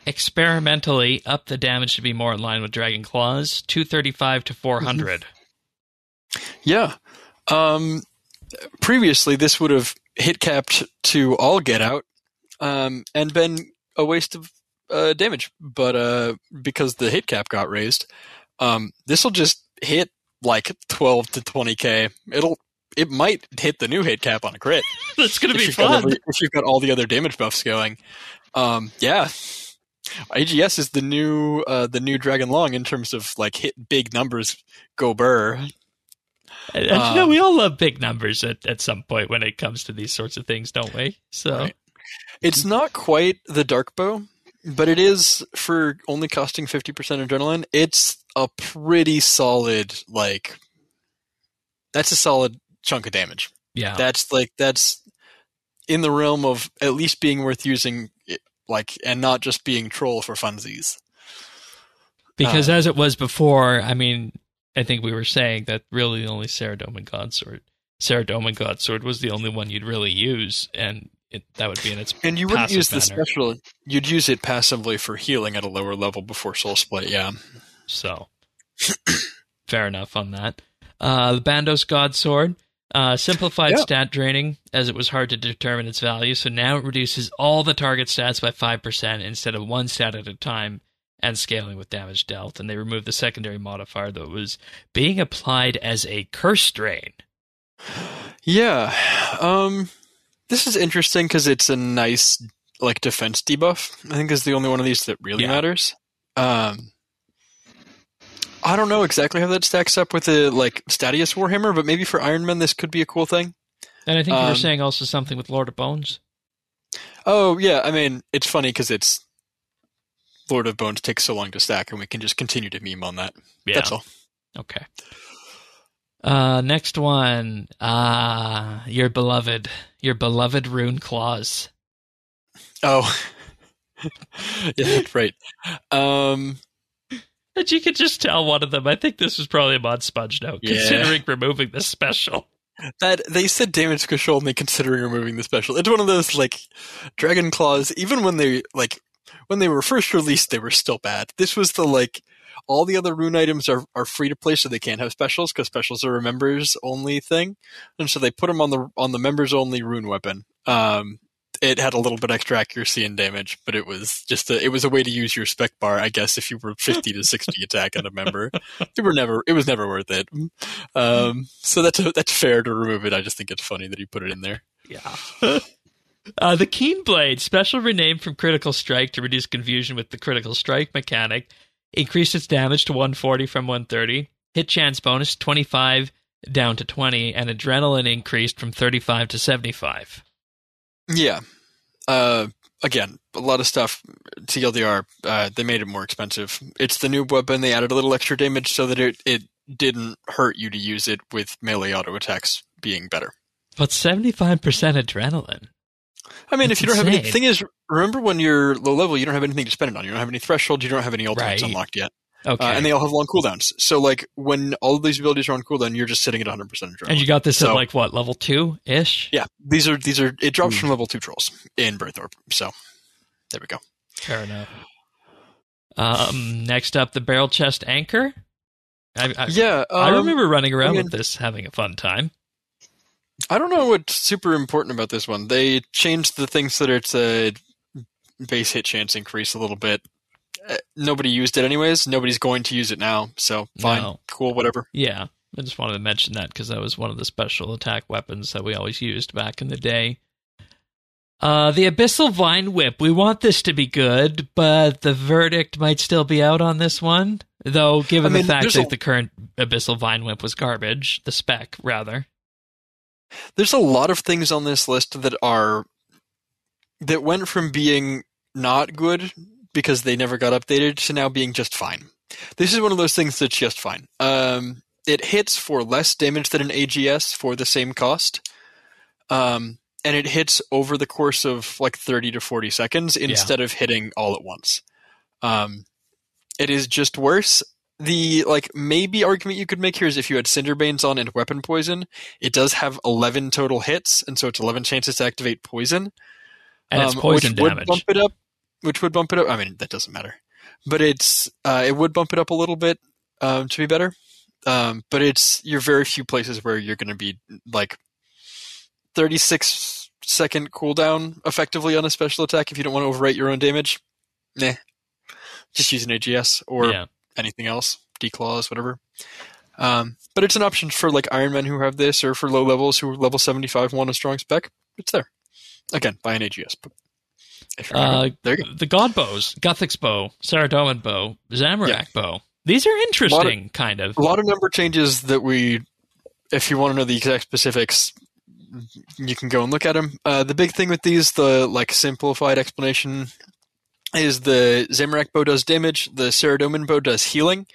experimentally, up the damage to be more in line with Dragon Claws, two thirty five to four hundred. Yeah. Um, previously, this would have hit capped to all get out um, and been a waste of uh, damage. But uh, because the hit cap got raised, um, this will just hit like 12 to 20k. It'll it might hit the new hit cap on a crit. [laughs] That's gonna if be fun. every- if you've got all the other damage buffs going. Um, yeah. AGS is the new uh, the new Dragon Long in terms of like hit big numbers go burr. And, you know, um, we all love big numbers at, at some point when it comes to these sorts of things, don't we? So Right. It's not quite the dark bow, but it is for only costing 50% adrenaline. It's a pretty solid like that's a solid chunk of damage. yeah, That's like that's in the realm of at least being worth using like and not just being troll for funsies. because uh, as it was before, I mean, I think we were saying that really the only Saradomin Godsword, Saradomin Godsword was the only one you'd really use, and it, that would be in its And you wouldn't use the special. You'd use it passively for healing at a lower level before soul split. Yeah. So, [coughs] fair enough on that. Uh, the Bandos God Sword. Uh, simplified Yeah. stat draining, as it was hard to determine its value, so now it reduces all the target stats by 5% instead of one stat at a time and scaling with damage dealt. And they removed the secondary modifier that was being applied as a curse drain. Yeah. Um, this is interesting because it's a nice like defense debuff. I think is the only one of these that really Yeah. matters. Um, I don't know exactly how that stacks up with the like Statius Warhammer, but maybe for Iron Man this could be a cool thing. And I think you were Um, saying also something with Lord of Bones. Oh yeah, I mean it's funny because it's Lord of Bones takes so long to stack, and we can just continue to meme on that. Yeah. That's all. Okay. Uh, next one. Ah, your beloved, your beloved rune claws. Oh, [laughs] yeah, that's right. Um, And you could just tell one of them. I think this was probably a mod sponge note, Yeah. considering removing the special. that they said damage control only considering removing the special. It's one of those like Dragon Claws. Even when they like when they were first released, they were still bad. This was the like all the other rune items are, are free to play, so they can't have specials because specials are a members only thing, and so they put them on the on the members only rune weapon. Um, it had a little bit extra accuracy and damage, but it was just a, it was a way to use your spec bar, I guess, if you were fifty to sixty attack on a member. They were never it was never worth it. Um, so that's that's fair to remove it. I just think it's funny that he put it in there. Yeah. [laughs] uh, the Keen Blade, special renamed from Critical Strike to reduce confusion with the Critical Strike mechanic, increased its damage to 140 from 130. Hit chance bonus 25 down to 20, and adrenaline increased from 35 to 75. Yeah. Uh, again, a lot of stuff. TLDR, uh, they made it more expensive. It's the new weapon. They added a little extra damage so that it, it didn't hurt you to use it with melee auto attacks being better. But 75% adrenaline. I mean, That's if you don't have any, insane. thing is, remember when you're low level, you don't have anything to spend it on. You don't have any threshold. You don't have any ultimates Right. unlocked yet, Okay. uh, and they all have long cooldowns. So, like when all of these abilities are on cooldown, you're just sitting at 100 percent adrenaline. and you got this at like what, level 2 ish? yeah, these are these are it drops Hmm. from level two trolls in Burthorpe. So, there we go. Fair enough. Um, next up, the Barrel Chest Anchor. I, I, yeah, I um, remember running around again- with this, having a fun time. I don't know what's super important about this one. They changed the things that it's a base hit chance increase a little bit. Uh, Nobody used it anyways. Nobody's going to use it now. So fine, No. cool, whatever. Yeah, I just wanted to mention that because that was one of the special attack weapons that we always used back in the day. Uh, the Abyssal Vine Whip. We want this to be good, but the verdict might still be out on this one. Though, given I mean, the fact that a- the current Abyssal Vine Whip was garbage, the spec, rather. There's a lot of things on this list that are that went from being not good because they never got updated to now being just fine. This is one of those things that's just fine. Um, it hits for less damage than an AGS for the same cost. Um, and it hits over the course of like 30 to 40 seconds instead of hitting all at once. Um, it is just worse. The like maybe argument you could make here is if you had Cinderbanes on and Weapon Poison, it does have 11 total hits, and so it's 11 chances to activate Poison. And it's um, poison which would bump it up. Which would bump it up. I mean, that doesn't matter, but it's uh, it would bump it up a little bit um, to be better. Um, but it's you're very few places where you're going to be like 36 second cooldown effectively on a special attack if you don't want to overwrite your own damage. Nah, just use an AGS or yeah. Anything else, declaws, whatever. Um, but it's an option for like Iron Men who have this, or for low levels who are level 75 want a strong spec. It's there. Again, buy an AGS. But Uh, there go. the God bows, Guthix bow, Saradomin bow, Zamorak bow. These are interesting, kind of. A lot of number changes that we, if you want to know the exact specifics, you can go and look at them. Uh, the big thing with these, the like simplified explanation, is the Zamorak bow does damage, the Saradomin bow does healing,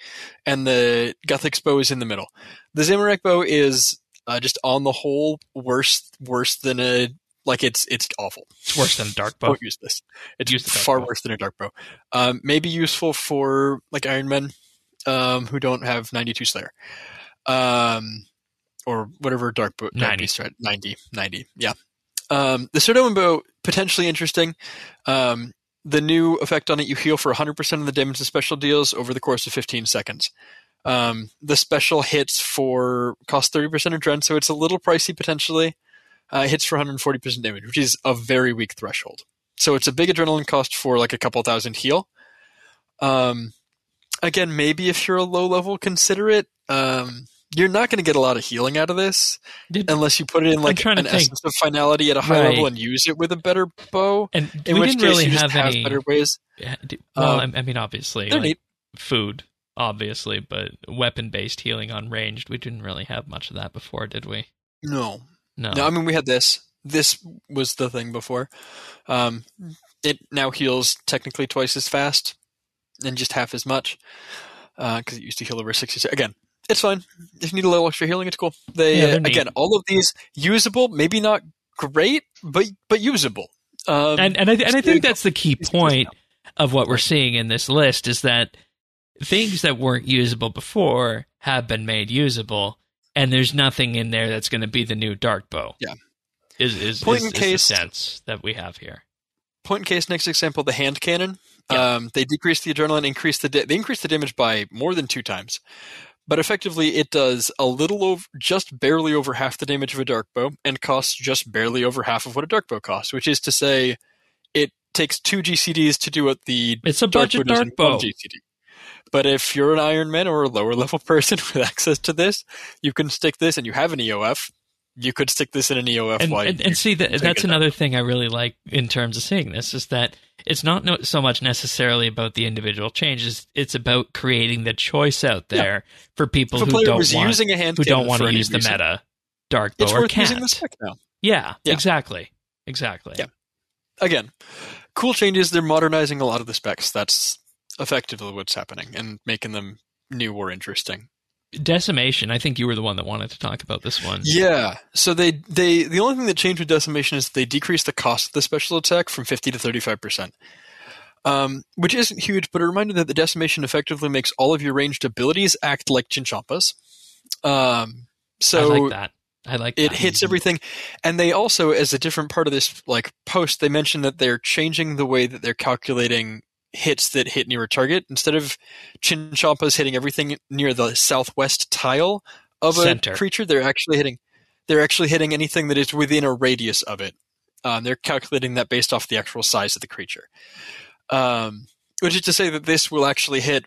and the Guthix bow is in the middle. The Zamorak bow is uh, just on the whole worse worse than a like it's it's awful. It's worse than a dark bow. Don't use this. It's Use far bow. worse than a dark bow. Um, maybe useful for like Iron Men um, who don't have 92 Slayer. Um, or whatever dark bow. dark 90. beast, right? 90. 90. Yeah. Um, the Saradomin bow, potentially interesting. Um, the new effect on it, you heal for 100% of the damage the special deals over the course of 15 seconds. Um, the special hits for cost 30% of Dren, so it's a little pricey potentially. Uh, hits for 140% damage, which is a very weak threshold. So it's a big adrenaline cost for like a couple thousand heal. Um, again, maybe if you're a low level, consider it. Um, you're not going to get a lot of healing out of this Did- unless you put it in like an think. essence of finality at a high Right. level and use it with a better bow. and In we didn't really have have any. better ways. Yeah, Well, Um, I, mean, obviously, like, neat. food, obviously, but weapon-based healing on ranged, we didn't really have much of that before, did we? No, No. No, I mean we had this. This was the thing before. Um, it now heals technically twice as fast and just half as much because it used to heal over sixty. Again, it's fine. If you need a little extra healing, it's cool. They Yeah, uh, again, all of these usable, maybe not great, but but usable. Um, and and I, and I think that's the key point of what we're seeing in this list is that things that weren't usable before have been made usable, and there's nothing in there that's going to be the new dark bow. Yeah. is is, Point is, in is the case- sense that we have here. point in case next example the hand cannon Yeah. um, they decrease the adrenaline increase the da- they increase the damage by more than two times but effectively it does a little over just barely over half the damage of a dark bow and costs just barely over half of what a dark bow costs which is to say it takes two gcds to do what the It's a dark budget bow does dark bow. gcd but if you're an Iron Man or a lower level [laughs] person with access to this, you can stick this, and you have an EOF. You could stick this in an EOF. and, and, and see that that's another thing I really like in terms of seeing this is that it's not no, so much necessarily about the individual changes; it's about creating the choice out Yeah. there for people who don't want using a hand who don't want to use the meta dark bow it's or can't. using the spec now. Yeah, Yeah. exactly, exactly. Yeah. again, cool changes. They're modernizing a lot of the specs. That's effectively what's happening and making them new or interesting. Decimation. I think you were the one that wanted to talk about this one. Yeah. So they they the only thing that changed with decimation is they decreased the cost of the special attack from fifty to thirty five percent. Um, which isn't huge, but a reminder that the decimation effectively makes all of your ranged abilities act like chinchompas. Um, so I like that. I like it that. hits everything and they also as a different part of this like post they mentioned that they're changing the way that they're calculating hits that hit near a target instead of chinchompas hitting everything near the southwest tile of a Center. creature they're actually hitting they're actually hitting anything that is within a radius of it um, they're calculating that based off the actual size of the creature um, which is to say that this will actually hit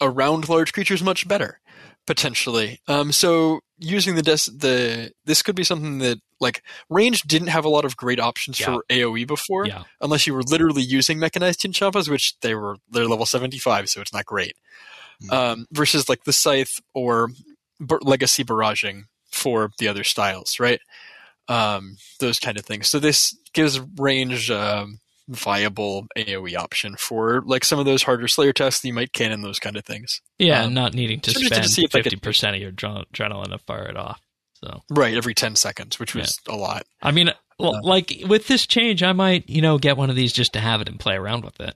around large creatures much better potentially. Um, so using the des- the this could be something that like range didn't have a lot of great options Yeah. for AOE before, Yeah. unless you were literally using mechanized chinchompas, which they were they're level seventy five, so it's not great. Hmm. Um, versus like the scythe or legacy barraging for the other styles, right? Um, those kind of things. So this gives range um, viable AOE option for like some of those harder Slayer tests that you might cannon those kind of things. Yeah, Um, not needing to spend fifty percent of your adrenaline to fire it off. So Right, every ten seconds, which was a lot. I mean, well, Uh, like with this change, I might you know get one of these just to have it and play around with it.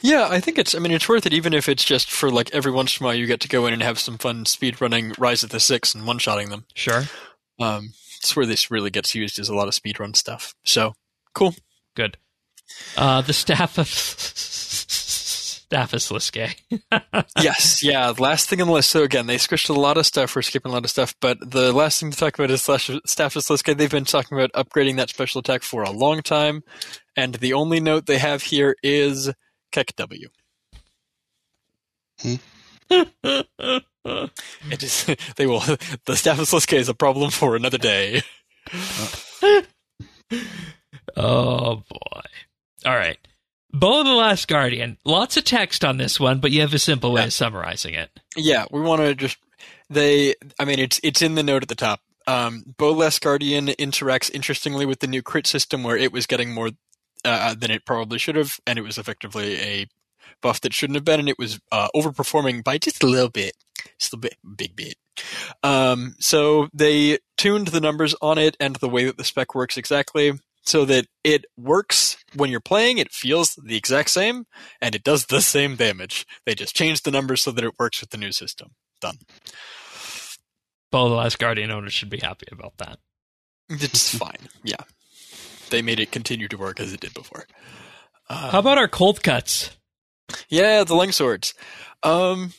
Yeah, I think it's. I mean, it's worth it, even if it's just for like every once in a while you get to go in and have some fun speed running Rise of the Six and one shotting them. Sure, Um, it's where this really gets used is a lot of speed run stuff. So cool. good. Uh, the staff of staff Sliske. [laughs] yes, yeah. Last thing on the list. So again, they squished a lot of stuff. We're skipping a lot of stuff, but the last thing to talk about is slash, staff of Sliske. They've been talking about upgrading that special attack for a long time, and the only note they have here is KEKW. [laughs] It is. They will. The staff of Sliske is a problem for another day. [laughs] Oh boy. All right. Bow of the Last Guardian. Lots of text on this one, but you have a simple way Yeah. of summarizing it. Yeah, we want to just. They. I mean, it's it's in the note at the top. Um, Bolas Guardian interacts interestingly with the new crit system, where it was getting more uh, than it probably should have, and it was effectively a buff that shouldn't have been, and it was uh, overperforming by just a little bit, just a bit, big bit. Um, so they tuned the numbers on it and the way that the spec works exactly, so that it works when you're playing. It feels the exact same, and it does the same damage. They just changed the numbers so that it works with the new system. Done. Of the Last Guardian owners should be happy about that. It's [laughs] fine. Yeah, they made it continue to work as it did before. Uh, How about our cold cuts? Yeah, the Leng Swords. Um,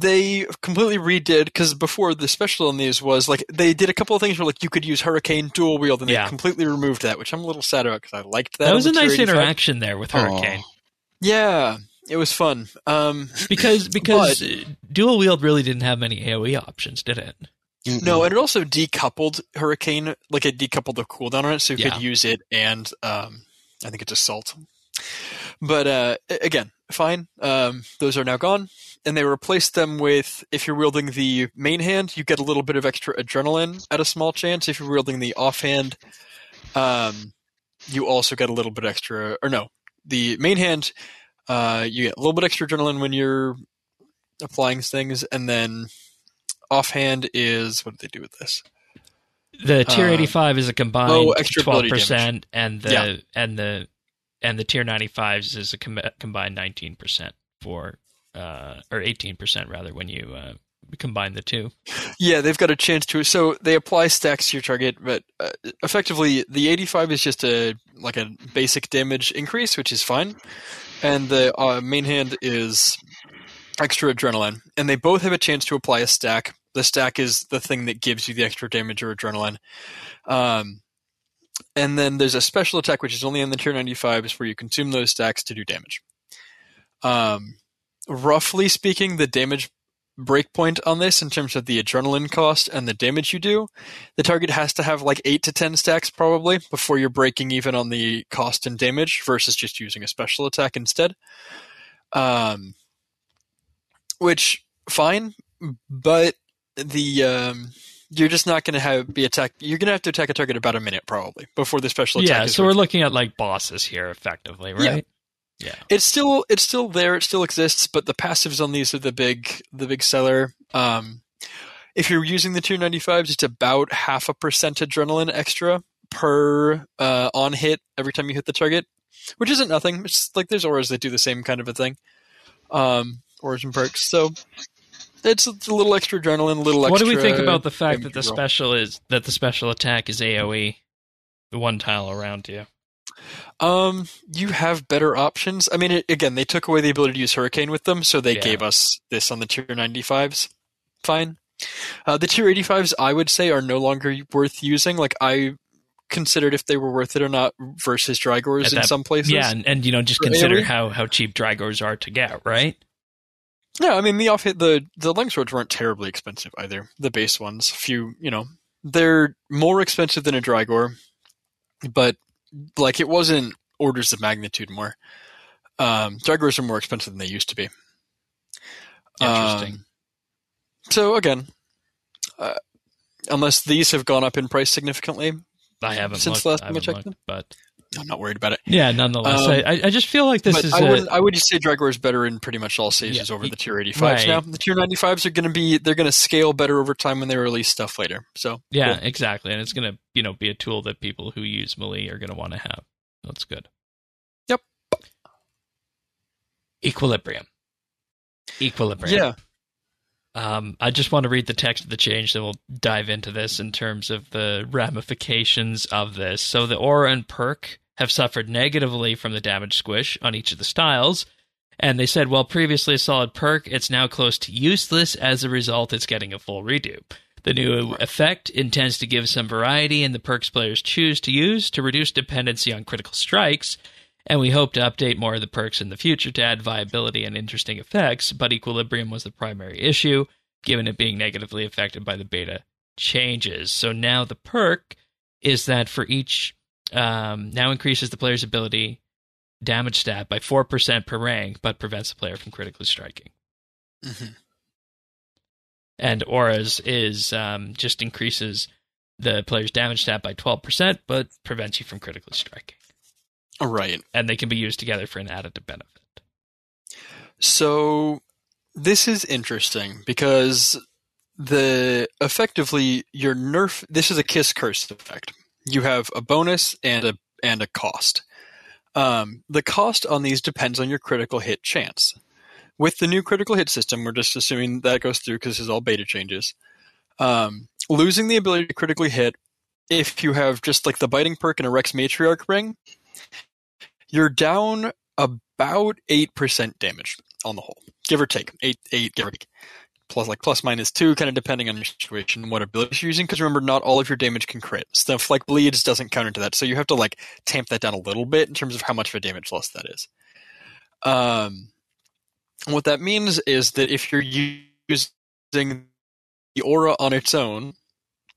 they completely redid because before the special on these was like they did a couple of things where like you could use Hurricane dual wield and Yeah. they completely removed that, which I'm a little sad about because I liked that. That was a nice interaction there with Hurricane. Yeah, it was fun. Um, Because because uh, dual wield really didn't have many AoE options, did it? no, and it also decoupled Hurricane, like it decoupled the cooldown on it, so you Yeah. could use it and um, I think it's Assault. But uh, again, fine. Um, those are now gone, and they replaced them with if you're wielding the main hand, you get a little bit of extra adrenaline at a small chance. If you're wielding the offhand, um, you also get a little bit extra. Or no, the main hand, uh, you get a little bit extra adrenaline when you're applying things, and then offhand is what did they do with this? The tier Uh, 85 is a combined oh, extra ability 12% and the Yeah. and the and the tier 95s is a com- combined 19% for uh or 18% rather when you uh combine the two. Yeah, they've got a chance to. So they apply stacks to your target, but uh, effectively the 85 is just a like a basic damage increase, which is fine, and the uh, main hand is extra adrenaline, and they both have a chance to apply a stack. The stack is the thing that gives you the extra damage or adrenaline. Um, and then there's a special attack which is only in the tier 95s where you consume those stacks to do damage. Um, roughly speaking, the damage breakpoint on this in terms of the adrenaline cost and the damage you do. The target has to have like 8 to 10 stacks probably before you're breaking even on the cost and damage versus just using a special attack instead. Um, which, fine, but the. Um, you're just not going to have be attacked. You're going to have to attack a target about a minute probably before the special attack. Yeah, so we're looking at like bosses here effectively, right? Yeah. it's still it's still there. It still exists, but the passives on these are the big the big seller. Um, if you're using the 295s, it's about half a percent adrenaline extra per uh, on hit every time you hit the target, which isn't nothing. It's like there's auras that do the same kind of a thing, um, auras and perks. So it's, a little extra adrenaline, a little What extra. What do we think about the fact that the roll. special is that the special attack is AoE, the one tile around you? Um, you have better options. I mean, it, again, they took away the ability to use Hurricane with them, so they Yeah. gave us this on the tier 95s. Fine. Uh, the tier 85s, I would say, are no longer worth using. Like, I considered if they were worth it or not versus Drygores in that- some places. Yeah, and, and you know just consider AoE? how how cheap Drygores are to get, right? Yeah, I mean, the off hit, the, the Leng Swords weren't terribly expensive either. The base ones, few, you know, they're more expensive than a Drygore, but, like, it wasn't orders of magnitude more. Um, Drygores are more expensive than they used to be. Interesting. Um, so again, uh, unless these have gone up in price significantly, I haven't since looked, last time I haven't checked looked, but I'm not worried about it. Yeah, nonetheless, Um, I, I just feel like this is I a, would I would just say Drygore is better in pretty much all stages Yeah, over the tier 85s right. now. The tier 95s are going to be they're going to scale better over time when they release stuff later. So yeah, cool. exactly, and it's gonna you know be a tool that people who use Melee are gonna want to have. That's good. Yep. Equilibrium. Equilibrium. yeah. Um, I just want to read the text of the change, then we'll dive into this in terms of the ramifications of this. So the aura and perk have suffered negatively from the damage squish on each of the styles, and they said, well, previously a solid perk, it's now close to useless. As a result, it's getting a full redo. The new effect intends to give some variety in the perks players choose to use to reduce dependency on critical strikes, and we hope to update more of the perks in the future to add viability and interesting effects, but equilibrium was the primary issue, given it being negatively affected by the beta changes. So now the perk is that for each, um, now increases the player's ability damage stat by 4% per rank, but prevents the player from critically striking. Mhm. And auras is um, just increases the player's damage stat by 12%, but prevents you from critically striking. All right. And they can be used together for an additive benefit. So this is interesting because the effectively your nerf this is a kiss curse effect. You have a bonus and a and a cost. Um, the cost on these depends on your critical hit chance. With the new critical hit system, we're just assuming that goes through because this is all beta changes. Um, losing the ability to critically hit, if you have just like the biting perk and a Rex Matriarch ring, you're down about eight percent damage on the whole, give or take eight, eight, give or take. Plus, like plus minus two, kind of depending on your situation and what abilities you're using. Because remember, not all of your damage can crit. Stuff like bleeds doesn't count into that, so you have to like tamp that down a little bit in terms of how much of a damage loss that is. Um, what that means is that if you're using the aura on its own,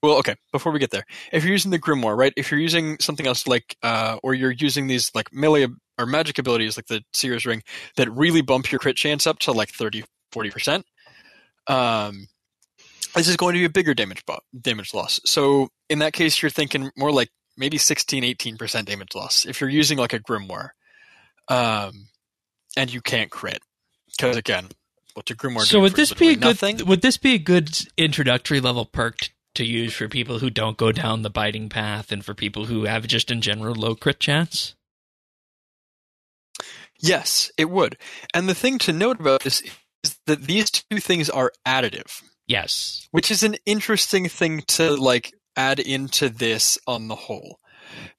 well, okay. Before we get there, if you're using the grimoire, right? If you're using something else like, uh, or you're using these like melee or magic abilities like the Seer's Ring that really bump your crit chance up to like 30, 40 percent. Um, this is going to be a bigger damage bu- damage loss. So in that case, you're thinking more like maybe 16, 18 percent damage loss if you're using like a grimoire, um, and you can't crit because again, what's a grimoire? So would this be a good nothing? would this be a good introductory level perk t- to use for people who don't go down the biting path and for people who have just in general low crit chance? Yes, it would. And the thing to note about this is that these two things are additive, Yes. which is an interesting thing to like add into this on the whole.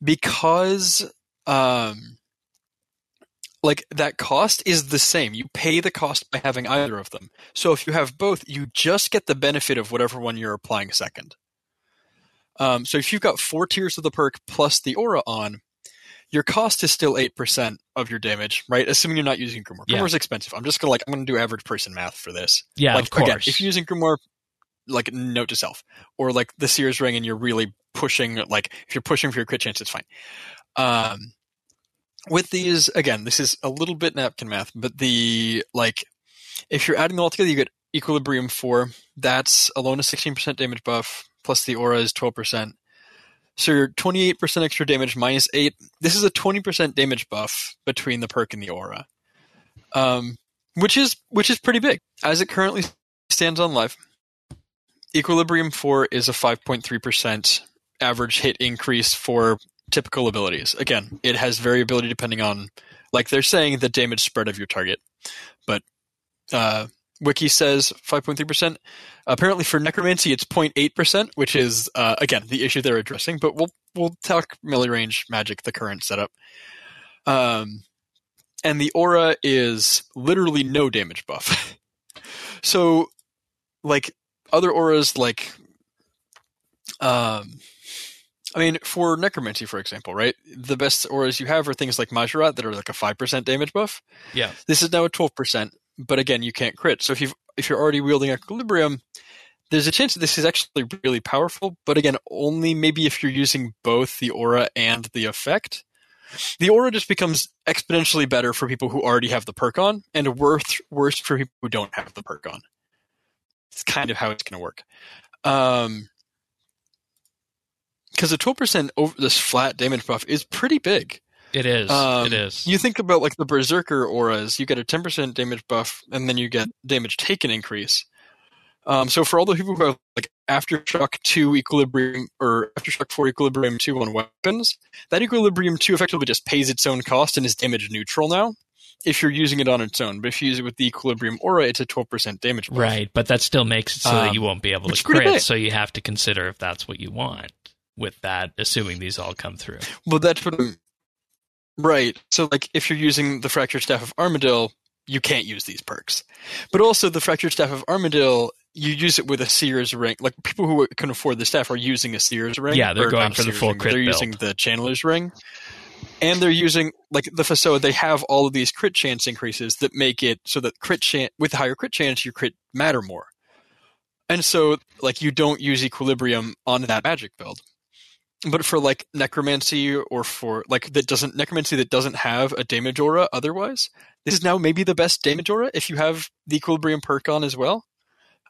Because um like that cost is the same. You pay the cost by having either of them. So if you have both, you just get the benefit of whatever one you're applying second. Um, so if you've got four tiers of the perk plus the aura on, your cost is still eight percent of your damage, right? Assuming you're not using Grimoire. Yeah. Grimoire's expensive. I'm just gonna like I'm gonna do average person math for this. Yeah, like of course. again, if you're using Grimoire, like note to self, or like the Seer's Ring, and you're really pushing, like if you're pushing for your crit chance, it's fine. Um, with these, again, this is a little bit napkin math, but the like, if you're adding them all together, you get Equilibrium four. That's alone a 16% damage buff, plus the aura is 12%. So you're 28% extra damage minus eight. This is a 20% damage buff between the perk and the aura, um, which is which is pretty big as it currently stands on life, Equilibrium 4 is a 5.3% average hit increase for typical abilities. Again, it has variability depending on, like they're saying, the damage spread of your target. But uh, Wiki says 5.3%. Apparently for Necromancy, it's 0.8%, which is, uh, again, the issue they're addressing. But we'll, we'll talk melee range magic, the current setup. Um, and the aura is literally no damage buff. [laughs] so, like, other auras like um I mean, for Necromancy, for example, right? The best auras you have are things like Mahjarrat that are like a five percent damage buff. Yeah. This is now a twelve percent, but again, you can't crit. So if you if you're already wielding Equilibrium, there's a chance that this is actually really powerful. But again, only maybe if you're using both the aura and the effect. The aura just becomes exponentially better for people who already have the perk on, and worse worse for people who don't have the perk on. It's kind of how it's going to work. Um, because the twelve percent over this flat damage buff is pretty big. It is. Um, it is. You think about like the Berserker auras, you get a 10% damage buff, and then you get damage taken increase. Um, so for all the people who have like Aftershock 2 Equilibrium or Aftershock 4 Equilibrium 2 on weapons, that Equilibrium 2 effectively just pays its own cost and is damage neutral now if you're using it on its own. But if you use it with the Equilibrium aura, it's a 12% damage buff. Right, but that still makes it so that Um, you won't be able to crit. So you have to consider if that's what you want with that, assuming these all come through. Well, that's what I'm. Right. So, like, if you're using the Fractured Staff of Armadyl, you can't use these perks. But also, the Fractured Staff of Armadyl, you use it with a Seer's ring. Like, people who can afford the staff are using a Seer's ring. Yeah, they're going for the full ring, crit They're build. using the Channeler's ring. And they're using, like, the Fasoa, they have all of these crit chance increases that make it so that crit chance, with higher crit chance, your crit matter more. And so, like, you don't use Equilibrium on that magic build but for like necromancy or for like that doesn't necromancy that doesn't have a damage aura otherwise this is now maybe the best damage aura if you have the equilibrium perk on as well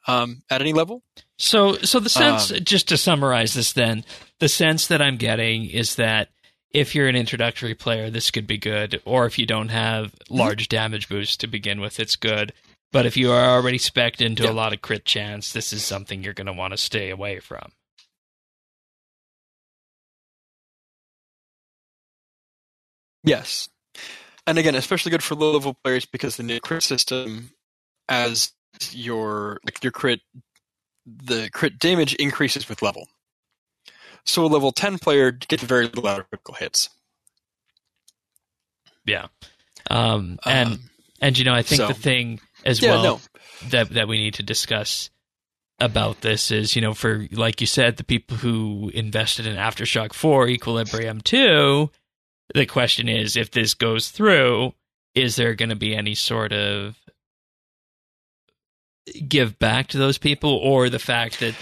um, at any level So, so the sense, Um, just to summarize this, then the sense that I'm getting is that if you're an introductory player, this could be good, or if you don't have Mm-hmm. large damage boosts to begin with, it's good. But if you are already specced into Yeah. a lot of crit chance, this is something you're going to want to stay away from. Yes. And again especially good for low level players because the new crit system as your like your crit the crit damage increases with level. So a level 10 player gets very little out of critical hits. Yeah. Um, and Um, and you know, I think so- the thing as yeah well no. that that we need to discuss about this is, you know, for like you said, the people who invested in Aftershock 4, Equilibrium 2, the question is if this goes through, is there going to be any sort of give back to those people or the fact that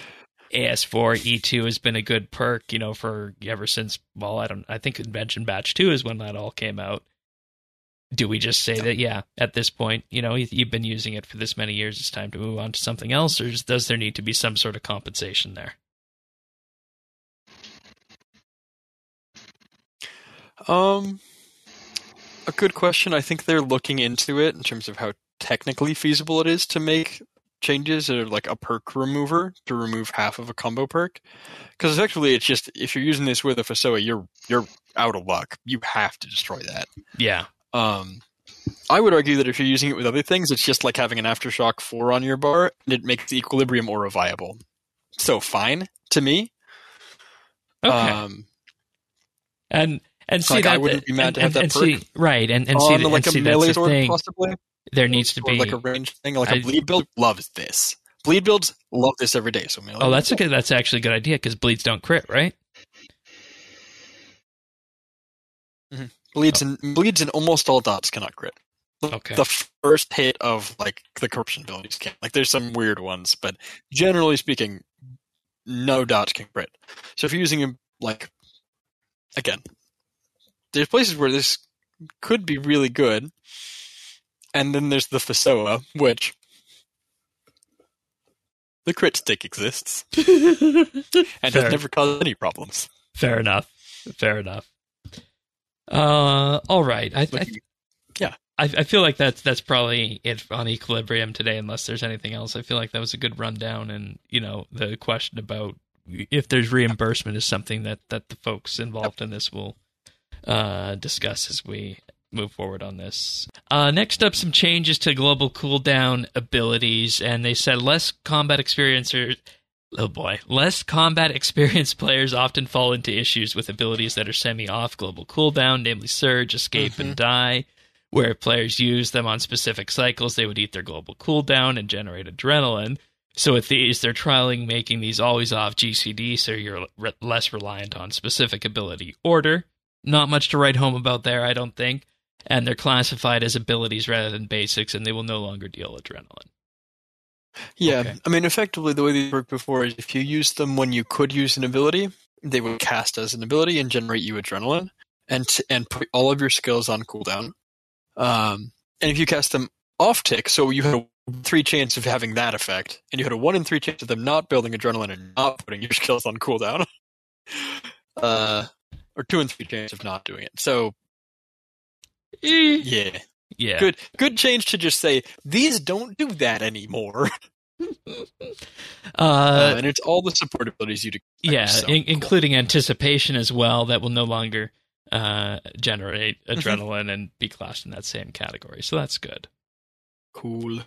AS4 E2 has been a good perk, you know, for ever since well, I don't I think Invention Batch 2 is when that all came out. Do we just say that yeah, at this point, you know, you- you've been using it for this many years, it's time to move on to something else or does there need to be some sort of compensation there? Um, a good question. I think they're looking into it in terms of how technically feasible it is to make changes or like a perk remover to remove half of a combo perk. Because effectively, it's just if you're using this with a Fasoa, you're you're out of luck. You have to destroy that. Yeah. Um, I would argue that if you're using it with other things, it's just like having an aftershock four on your bar, and it makes the equilibrium aura viable. So fine to me. Okay. Um, and and see like, that I wouldn't be mad and, to have and, that and see right and and oh, see, on that- like and see a melee the sword, possibly. There needs to or be like a range thing, like a I- bleed build loves this. Bleed builds love this every day. So melee. Oh, that's a good. That's actually a good idea because bleeds don't crit, right? Mm-hmm. bleeds oh. and bleeds and almost all dots cannot crit. Okay. The first hit of like the corruption abilities can. Like there's some weird ones, but generally speaking, no dots can crit. So if you're using like again, there's places where this could be really good, and then there's the Fasoa, which the crit stick exists [laughs] and Fair. has never caused any problems. Fair enough. Fair enough. Uh, all right. I, I, yeah. I, I feel like that's that's probably it on Equilibrium today, unless there's anything else. I feel like that was a good rundown, and you know the question about if there's reimbursement is something that that the folks involved in this will uh, discuss as we move forward on this. Uh, next up, some changes to global cooldown abilities, and they said less combat experiencers. Oh boy, less combat [laughs] experienced players often fall into issues with abilities that are semi off global cooldown, namely Surge, Escape, and Dive. Where players use them on specific cycles, they would eat their global cooldown and generate adrenaline. So with these, they're trialing making these always off GCD, so you're re- less reliant on specific ability order. Not much to write home about there, I don't think. And they're classified as abilities rather than basics, and they will no longer deal adrenaline. Yeah, Okay. I mean, effectively, the way these worked before is if you use them when you could use an ability, they would cast as an ability and generate you adrenaline, and t- and put all of your skills on cooldown. Um, and if you cast them off tick, so you had a three chance of having that effect, and you had a one in three chance of them not building adrenaline and not putting your [laughs] skills on cooldown, [laughs] uh, or two and three chance of not doing it. So Eh, Yeah. yeah. Good good change to just say these don't do that anymore. [laughs] [laughs] Uh, Uh, and it's all the support abilities you'd yeah, so, in- cool. including anticipation as well. That will no longer uh, generate Mm-hmm. adrenaline and be classed in that same category. So that's good. cool.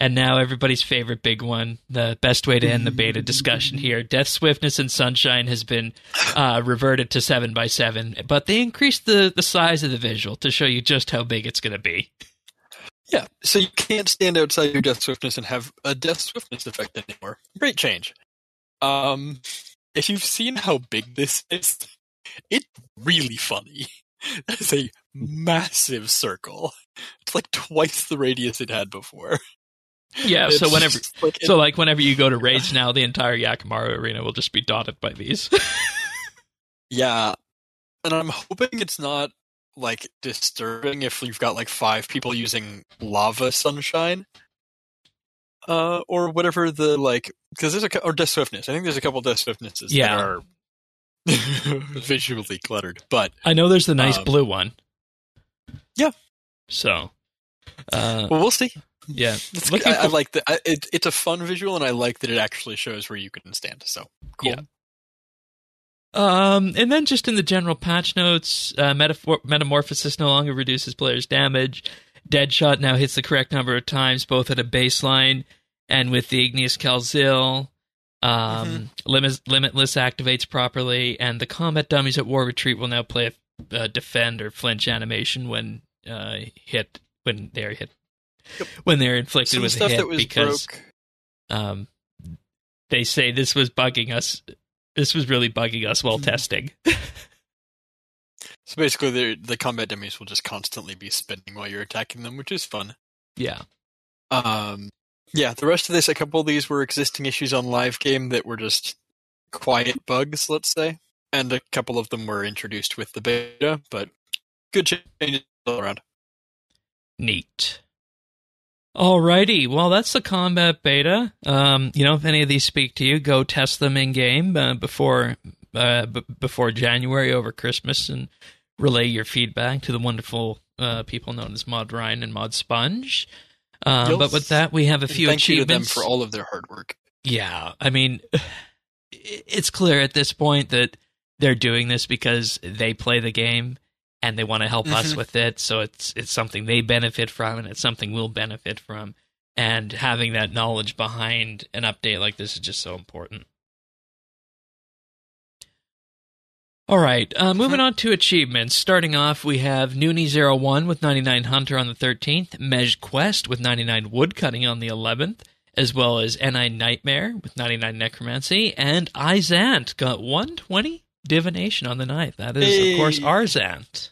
And now everybody's favorite big one, the best way to end the beta discussion here. Death Swiftness and Sunshine has been uh, reverted to 7 by 7 but they increased the, the size of the visual to show you just how big it's going to be. Yeah, so you can't stand outside your death swiftness and have a death swiftness effect anymore. Great change. Um, if you've seen how big this is, it's really funny. That is a massive circle. It's like twice the radius it had before. Yeah, so whenever so like whenever you go to raids now, the entire Yakamaru arena will just be dotted by these. [laughs] yeah, and I'm hoping it's not like disturbing if you've got like five people using lava sunshine. Uh, or whatever the like, because there's a or death swiftness. I think there's a couple death swiftnesses Yeah. that are [laughs] visually cluttered, but I know there's the nice Um, blue one. Yeah. So, uh, well, we'll see. Yeah, [laughs] It's, Looking I, I like that. It, it's a fun visual, and I like that it actually shows where you can stand. So cool. Yeah. Um, and then just in the general patch notes, uh, metaphor- Metamorphosis no longer reduces players' damage. Deadshot now hits the correct number of times, both at a baseline and with the Igneous Kal-Xil. Um, Limit- Limitless activates properly, and the combat dummies at War Retreat will now play a uh, defend or flinch animation when uh, hit when they're hit when they're inflicted Some with a stuff hit that was because broke. um, they say this was bugging us. This was really bugging us Hmm. while testing. [laughs] So basically, the the combat dummies will just constantly be spinning while you're attacking them, which is fun. yeah. Um, yeah, the rest of this, a couple of these were existing issues on live game that were just quiet bugs, let's say, and a couple of them were introduced with the beta, but good changes all around. Neat. Alrighty, well, that's the combat beta. Um, you know, if any of these speak to you, go test them in game uh, before uh, b- before January over Christmas, and relay your feedback to the wonderful uh, people known as Mod Ryan and Mod Sponge. Um, Yes. but with that, we have a few Thank you to them achievements for all of their hard work. Yeah, I mean, [sighs] it's clear at this point that they're doing this because they play the game and they want to help us Mhm. with it. So it's it's something they benefit from, and it's something we'll benefit from. And having that knowledge behind an update like this is just so important. All right, uh, moving on to achievements. Starting off, we have Noonie01 with 99 Hunter on the 13th, Mej Quest with 99 Woodcutting on the 11th, as well as NI Nightmare with 99 Necromancy, and Izant got 120 Divination on the 9th. That is, of course, Arzant.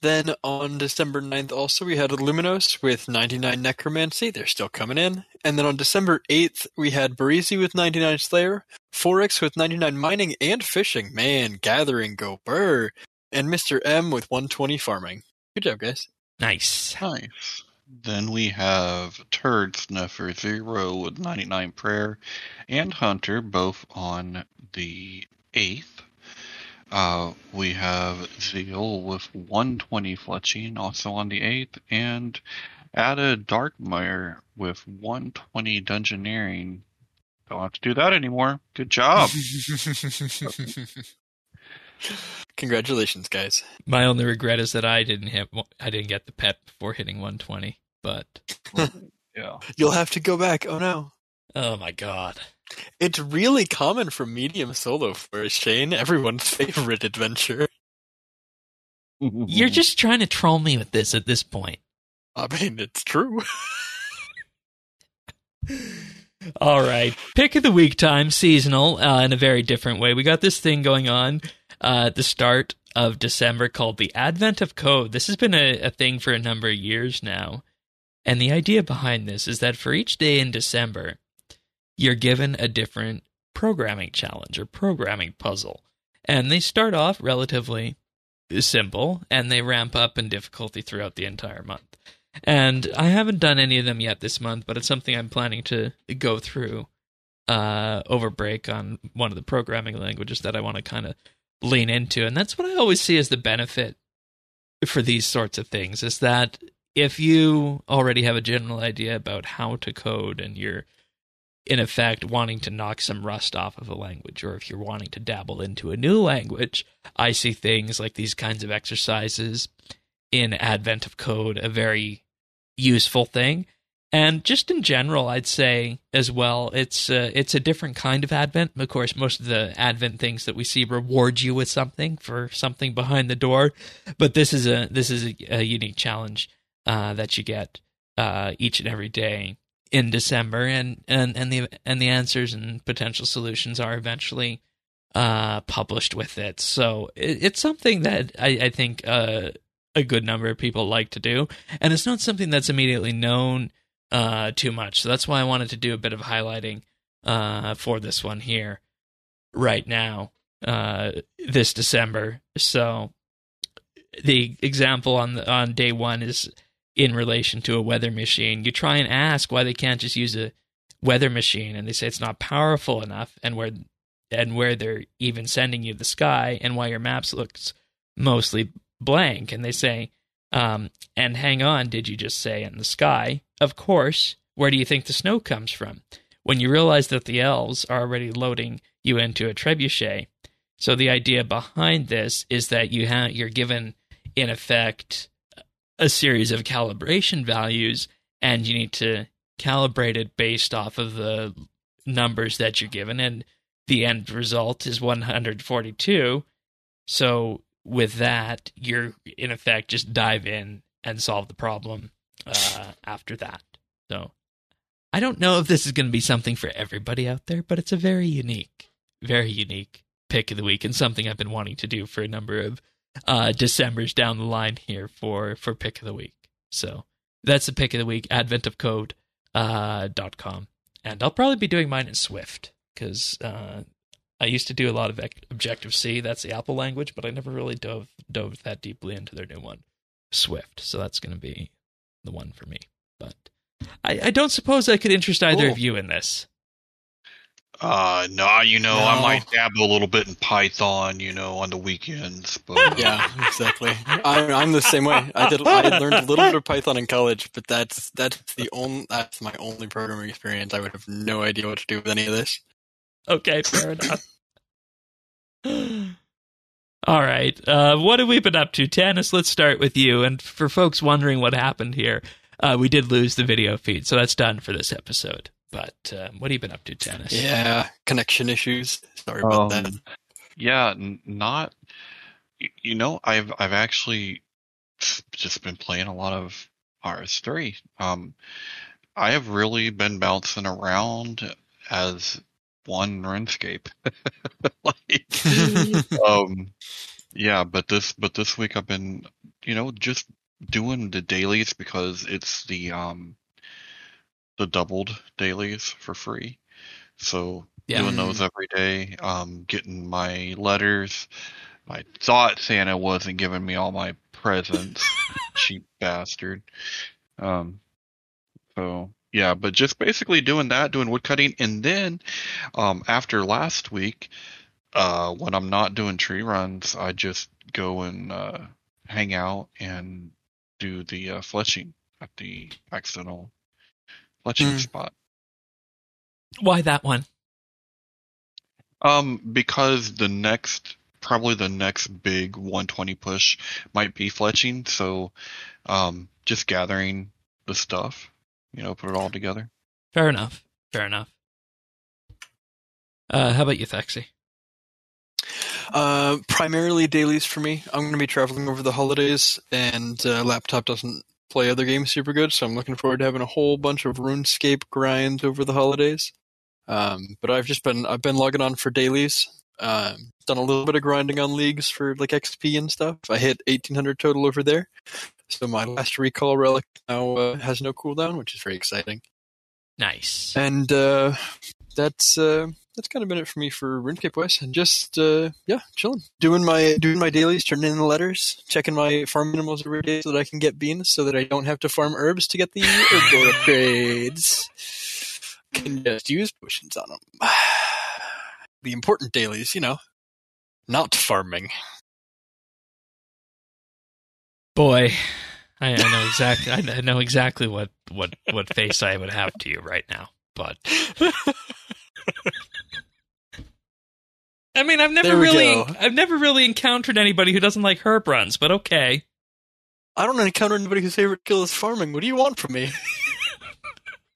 Then on December 9th, also, we had Luminos with 99 Necromancy. They're still coming in. And then on December 8th, we had Barisi with 99 Slayer, Forex with 99 Mining and Fishing. Man, Gathering, go burr. And Mr. M with 120 Farming. Good job, guys. Nice. Nice. Then we have Turd Snuffer Zero with 99 Prayer and Hunter, both on the 8th. Uh, we have Zeal with 120 Fletching, also on the 8th, and Ada Darkmire with 120 Dungeoneering. Don't have to do that anymore. Good job. [laughs] Congratulations, guys. My only regret is that I didn't hit. I didn't get the pet before hitting 120. But [laughs] yeah. You'll have to go back. Oh no. oh my god, It's really common for medium solo for Shane, everyone's [laughs] favorite adventure. you're just trying to troll me with this at this point. I mean, it's true. [laughs] All right. Pick of the week time, seasonal, uh, in a very different way. We got this thing going on uh, at the start of December called the Advent of Code. This has been a, a thing for a number of years now. And the idea behind this is that for each day in December, you're given a different programming challenge or programming puzzle. And they start off relatively simple and they ramp up in difficulty throughout the entire month. And I haven't done any of them yet this month, but it's something I'm planning to go through uh, over break on one of the programming languages that I want to kind of lean into. And that's what I always see as the benefit for these sorts of things is that if you already have a general idea about how to code and you're in effect wanting to knock some rust off of a language or if you're wanting to dabble into a new language i see things like these kinds of exercises in advent of code a very useful thing. And just in general i'd say as well it's uh, it's a different kind of advent. Of course most of the advent things that we see reward you with something for something behind the door. But this is a this is a, a unique challenge uh, that you get uh, each and every day in December, and and and the and the answers and potential solutions are eventually uh, published with it. So it, it's something that I, I think uh, a good number of people like to do, and it's not something that's immediately known uh, too much. So that's why I wanted to do a bit of highlighting uh, for this one here right now uh, this December. So the example on the, on day one is in relation to a weather machine. You try and ask why they can't just use a weather machine, and they say it's not powerful enough, and where and where they're even sending you the sky, and why your maps looks mostly blank, and they say, um, and hang on, did you just say in the sky? Of course. Where do you think the snow comes from? When you realize that the elves are already loading you into a trebuchet. So the idea behind this is that you have you're given in effect a series of calibration values and you need to calibrate it based off of the numbers that you're given and the end result is 142 so with that you're in effect just dive in and solve the problem uh, after that. So i don't know if this is going to be something for everybody out there but it's a very unique very unique pick of the week and something i've been wanting to do for a number of uh, December's down the line here for for pick of the week. So that's the pick of the week. Advent of Code uh, dot com, and I'll probably be doing mine in Swift because uh, I used to do a lot of Objective C. That's the Apple language, but I never really dove dove that deeply into their new one, Swift. So that's going to be the one for me. But I, I don't suppose I could interest either Cool. of you in this. Uh, no, you know, I might dabble a little bit in Python, you know, on the weekends, but [laughs] Yeah, [laughs] exactly. I, I'm the same way. I did. I learned a little bit of Python in college, but that's that's the only that's my only programming experience. I would have no idea what to do with any of this. Okay, fair enough. [gasps] All right. Uh, what have we been up to? Tanis, let's start with you. And for folks wondering what happened here, uh, we did lose the video feed, so that's done for this episode. But um, what have you been up to, Tanis? Yeah, connection issues. Sorry about that. Um, yeah, n- not. You know, I've I've actually just been playing a lot of RS3. Um, I have really been bouncing around as one RuneScape. [laughs] like, [laughs] um, yeah, but this but this week I've been, you know, just doing the dailies because it's the um the doubled dailies for free. So Yeah. doing those every day, um, getting my letters. I thought Santa wasn't giving me all my presents, [laughs] cheap bastard. Um, so yeah, but just basically doing that, doing woodcutting, and then um, after last week, uh, when I'm not doing tree runs, I just go and uh, hang out and do the uh, fletching at the accidental fletching Mm. spot. Why that one? Um, because the next, probably the next big 120 push might be fletching, so um, just gathering the stuff, you know, put it all together. Fair enough. Fair enough. Uh, how about you, Thexy? Uh, primarily dailies for me. I'm going to be traveling over the holidays, and uh, laptop doesn't play other games super good, so I'm looking forward to having a whole bunch of RuneScape grinds over the holidays. Um, but I've just been I've been logging on for dailies. Um, done a little bit of grinding on leagues for like XP and stuff. I hit 1800 total over there, so my last recall relic now uh, has no cooldown, which is very exciting. Nice. And uh, that's uh, that's kind of been it for me for RuneScape wise, and just uh, yeah, chilling, doing my doing my dailies, turning in the letters, checking my farm minimals every day so that I can get beans, so that I don't have to farm herbs to get the herb board [laughs] upgrades. Can just use potions on them. [sighs] The important dailies, you know, not farming. Boy, I, I know exactly. I I know exactly what what what face I would have to you right now. But [laughs] I mean, I've never really, go. I've never really encountered anybody who doesn't like herb runs. But okay, I don't encounter anybody whose favorite kill is farming. What do you want from me?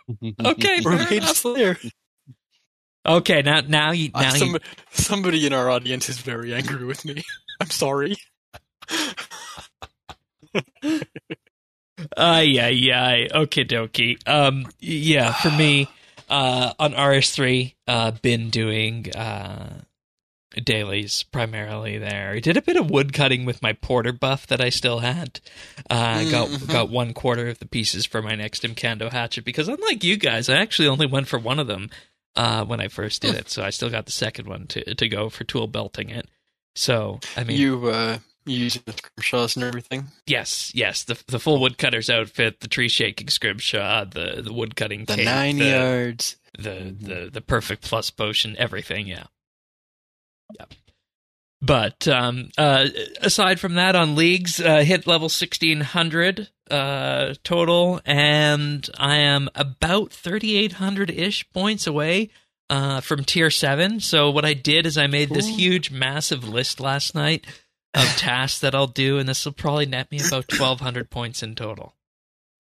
[laughs] okay, Or fair Mage. Slayer. okay. Now, now you, Uh, now you, somebody, somebody in our audience is very angry with me. [laughs] I'm sorry. Ay, ay, ay. Okay, dokie. Um, yeah, for me, uh, on RS3, uh, been doing, uh, dailies primarily there. I did a bit of wood cutting with my porter buff that I still had. Uh, I got, Mhm. got one quarter of the pieces for my next Imcando hatchet because unlike you guys, I actually only went for one of them, uh, when I first did it. So I still got the second one to, to go for tool belting it. So, I mean, you uh, using the scrimshaws and everything. Yes, yes, the the full woodcutter's outfit, the tree shaking scrimshaw, the the wood cutting The cape, nine the, yards. the the the perfect plus potion, everything, yeah. Yep. But um uh aside from that on leagues, uh hit level 1600 uh total and I am about 3800ish points away uh from tier 7. So what I did is I made this huge massive list last night of tasks that I'll do and this will probably net me about 1200 points in total.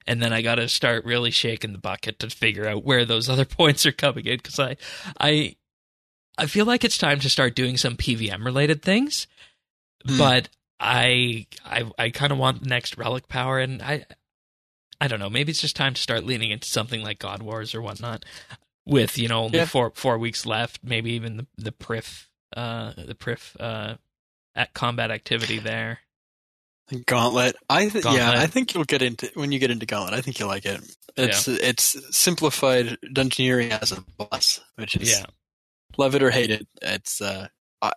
And then I got to start really shaking the bucket to figure out where those other [laughs] points are coming in because I, I, I feel like it's time to start doing some PVM related things, Hmm. but I, I, I kind of want the next relic power, and I, I don't know. Maybe it's just time to start leaning into something like God Wars or whatnot. With you know only Yeah. four four weeks left, maybe even the the Prif, uh, the Prif, uh, at combat activity there. Gauntlet. I th- yeah, I think you'll get into when you get into Gauntlet. I think you'll like it. It's it's simplified dungeoneering as a boss, which is Yeah, love it or hate it. It's uh, I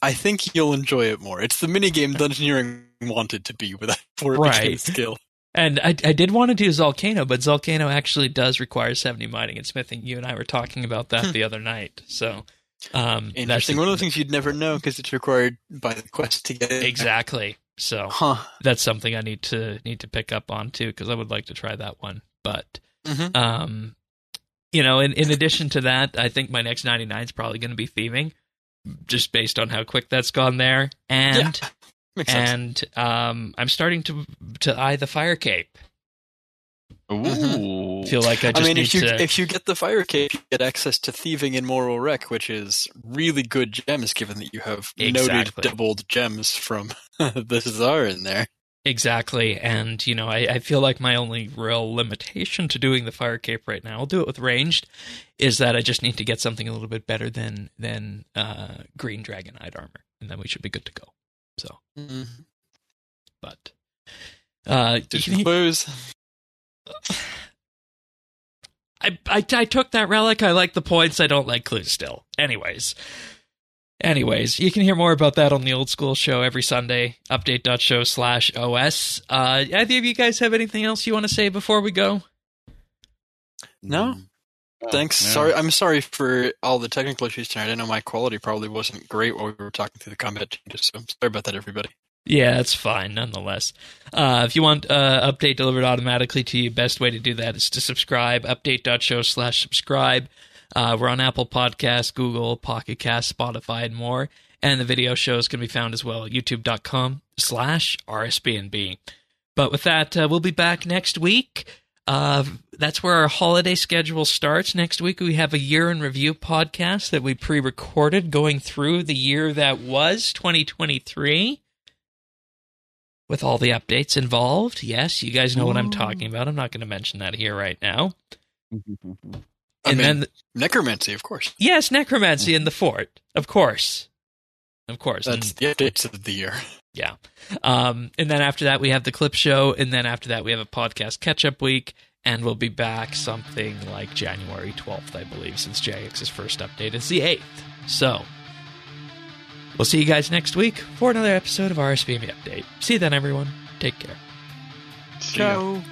I think you'll enjoy it more. It's the mini game dungeoneering wanted to be without for it Right. skill. And I, I did want to do Volcano, but Volcano actually does require 70 mining and smithing. You and I were talking about that Hmm. the other night. So, um, Interesting. One of the things you'd never know because it's required by the quest to get it. exactly. So Huh. that's something I need to need to pick up on too because I would like to try that one. But Mhm. um, you know, in in addition to that, I think my next 99 is probably going to be thieving, just based on how quick that's gone there. And yeah. And um, I'm starting to to eye the fire cape. Ooh. Feel like I just I mean, need if you to. if you get the fire cape, you get access to thieving in Mor Ul Rek, which is really good gems, given that you have noted doubled gems from [laughs] the Czar in there. Exactly, and you know, I, I feel like my only real limitation to doing the fire cape right now, I'll do it with ranged, is that I just need to get something a little bit better than than uh, green dragonhide armor, and then we should be good to go. So, but uh, Did you- you lose? I, I I took that relic. I like the points. I don't like clues still. Anyways. Anyways, you can hear more about that on the old school show every Sunday. Update.show slash OS. Uh, either of you guys have anything else you want to say before we go? No. Oh, Thanks. yeah. Sorry, I'm sorry for all the technical issues tonight. I know my quality probably wasn't great while we were talking through the combat changes, so I'm sorry about that, everybody. Yeah, that's fine nonetheless. Uh, if you want uh, update delivered automatically to you, best way to do that is to subscribe. Update.show slash subscribe. Uh, we're on Apple Podcasts, Google, Pocket Cast, Spotify, and more. And the video shows can be found as well at youtube.com slash RSBNB. But with that, uh, we'll be back next week. Uh, that's where our holiday schedule starts. Next week, we have a year in review podcast that we pre recorded going through the year that was 2023 with all the updates involved. Yes, you guys know what I'm talking about. I'm not going to mention that here right now. I And mean, then, necromancy, of course. yes, necromancy in the fort, of course, of course. That's And, the updates of the year. [laughs] yeah. Um, and then after that, we have the clip show, and then after that, we have a podcast catch up week, and we'll be back something like January 12th, I believe, since JX's first update is the 8th. So. We'll see you guys next week for another episode of RSBNB Update. See you then, everyone. Take care. See ya. Ciao.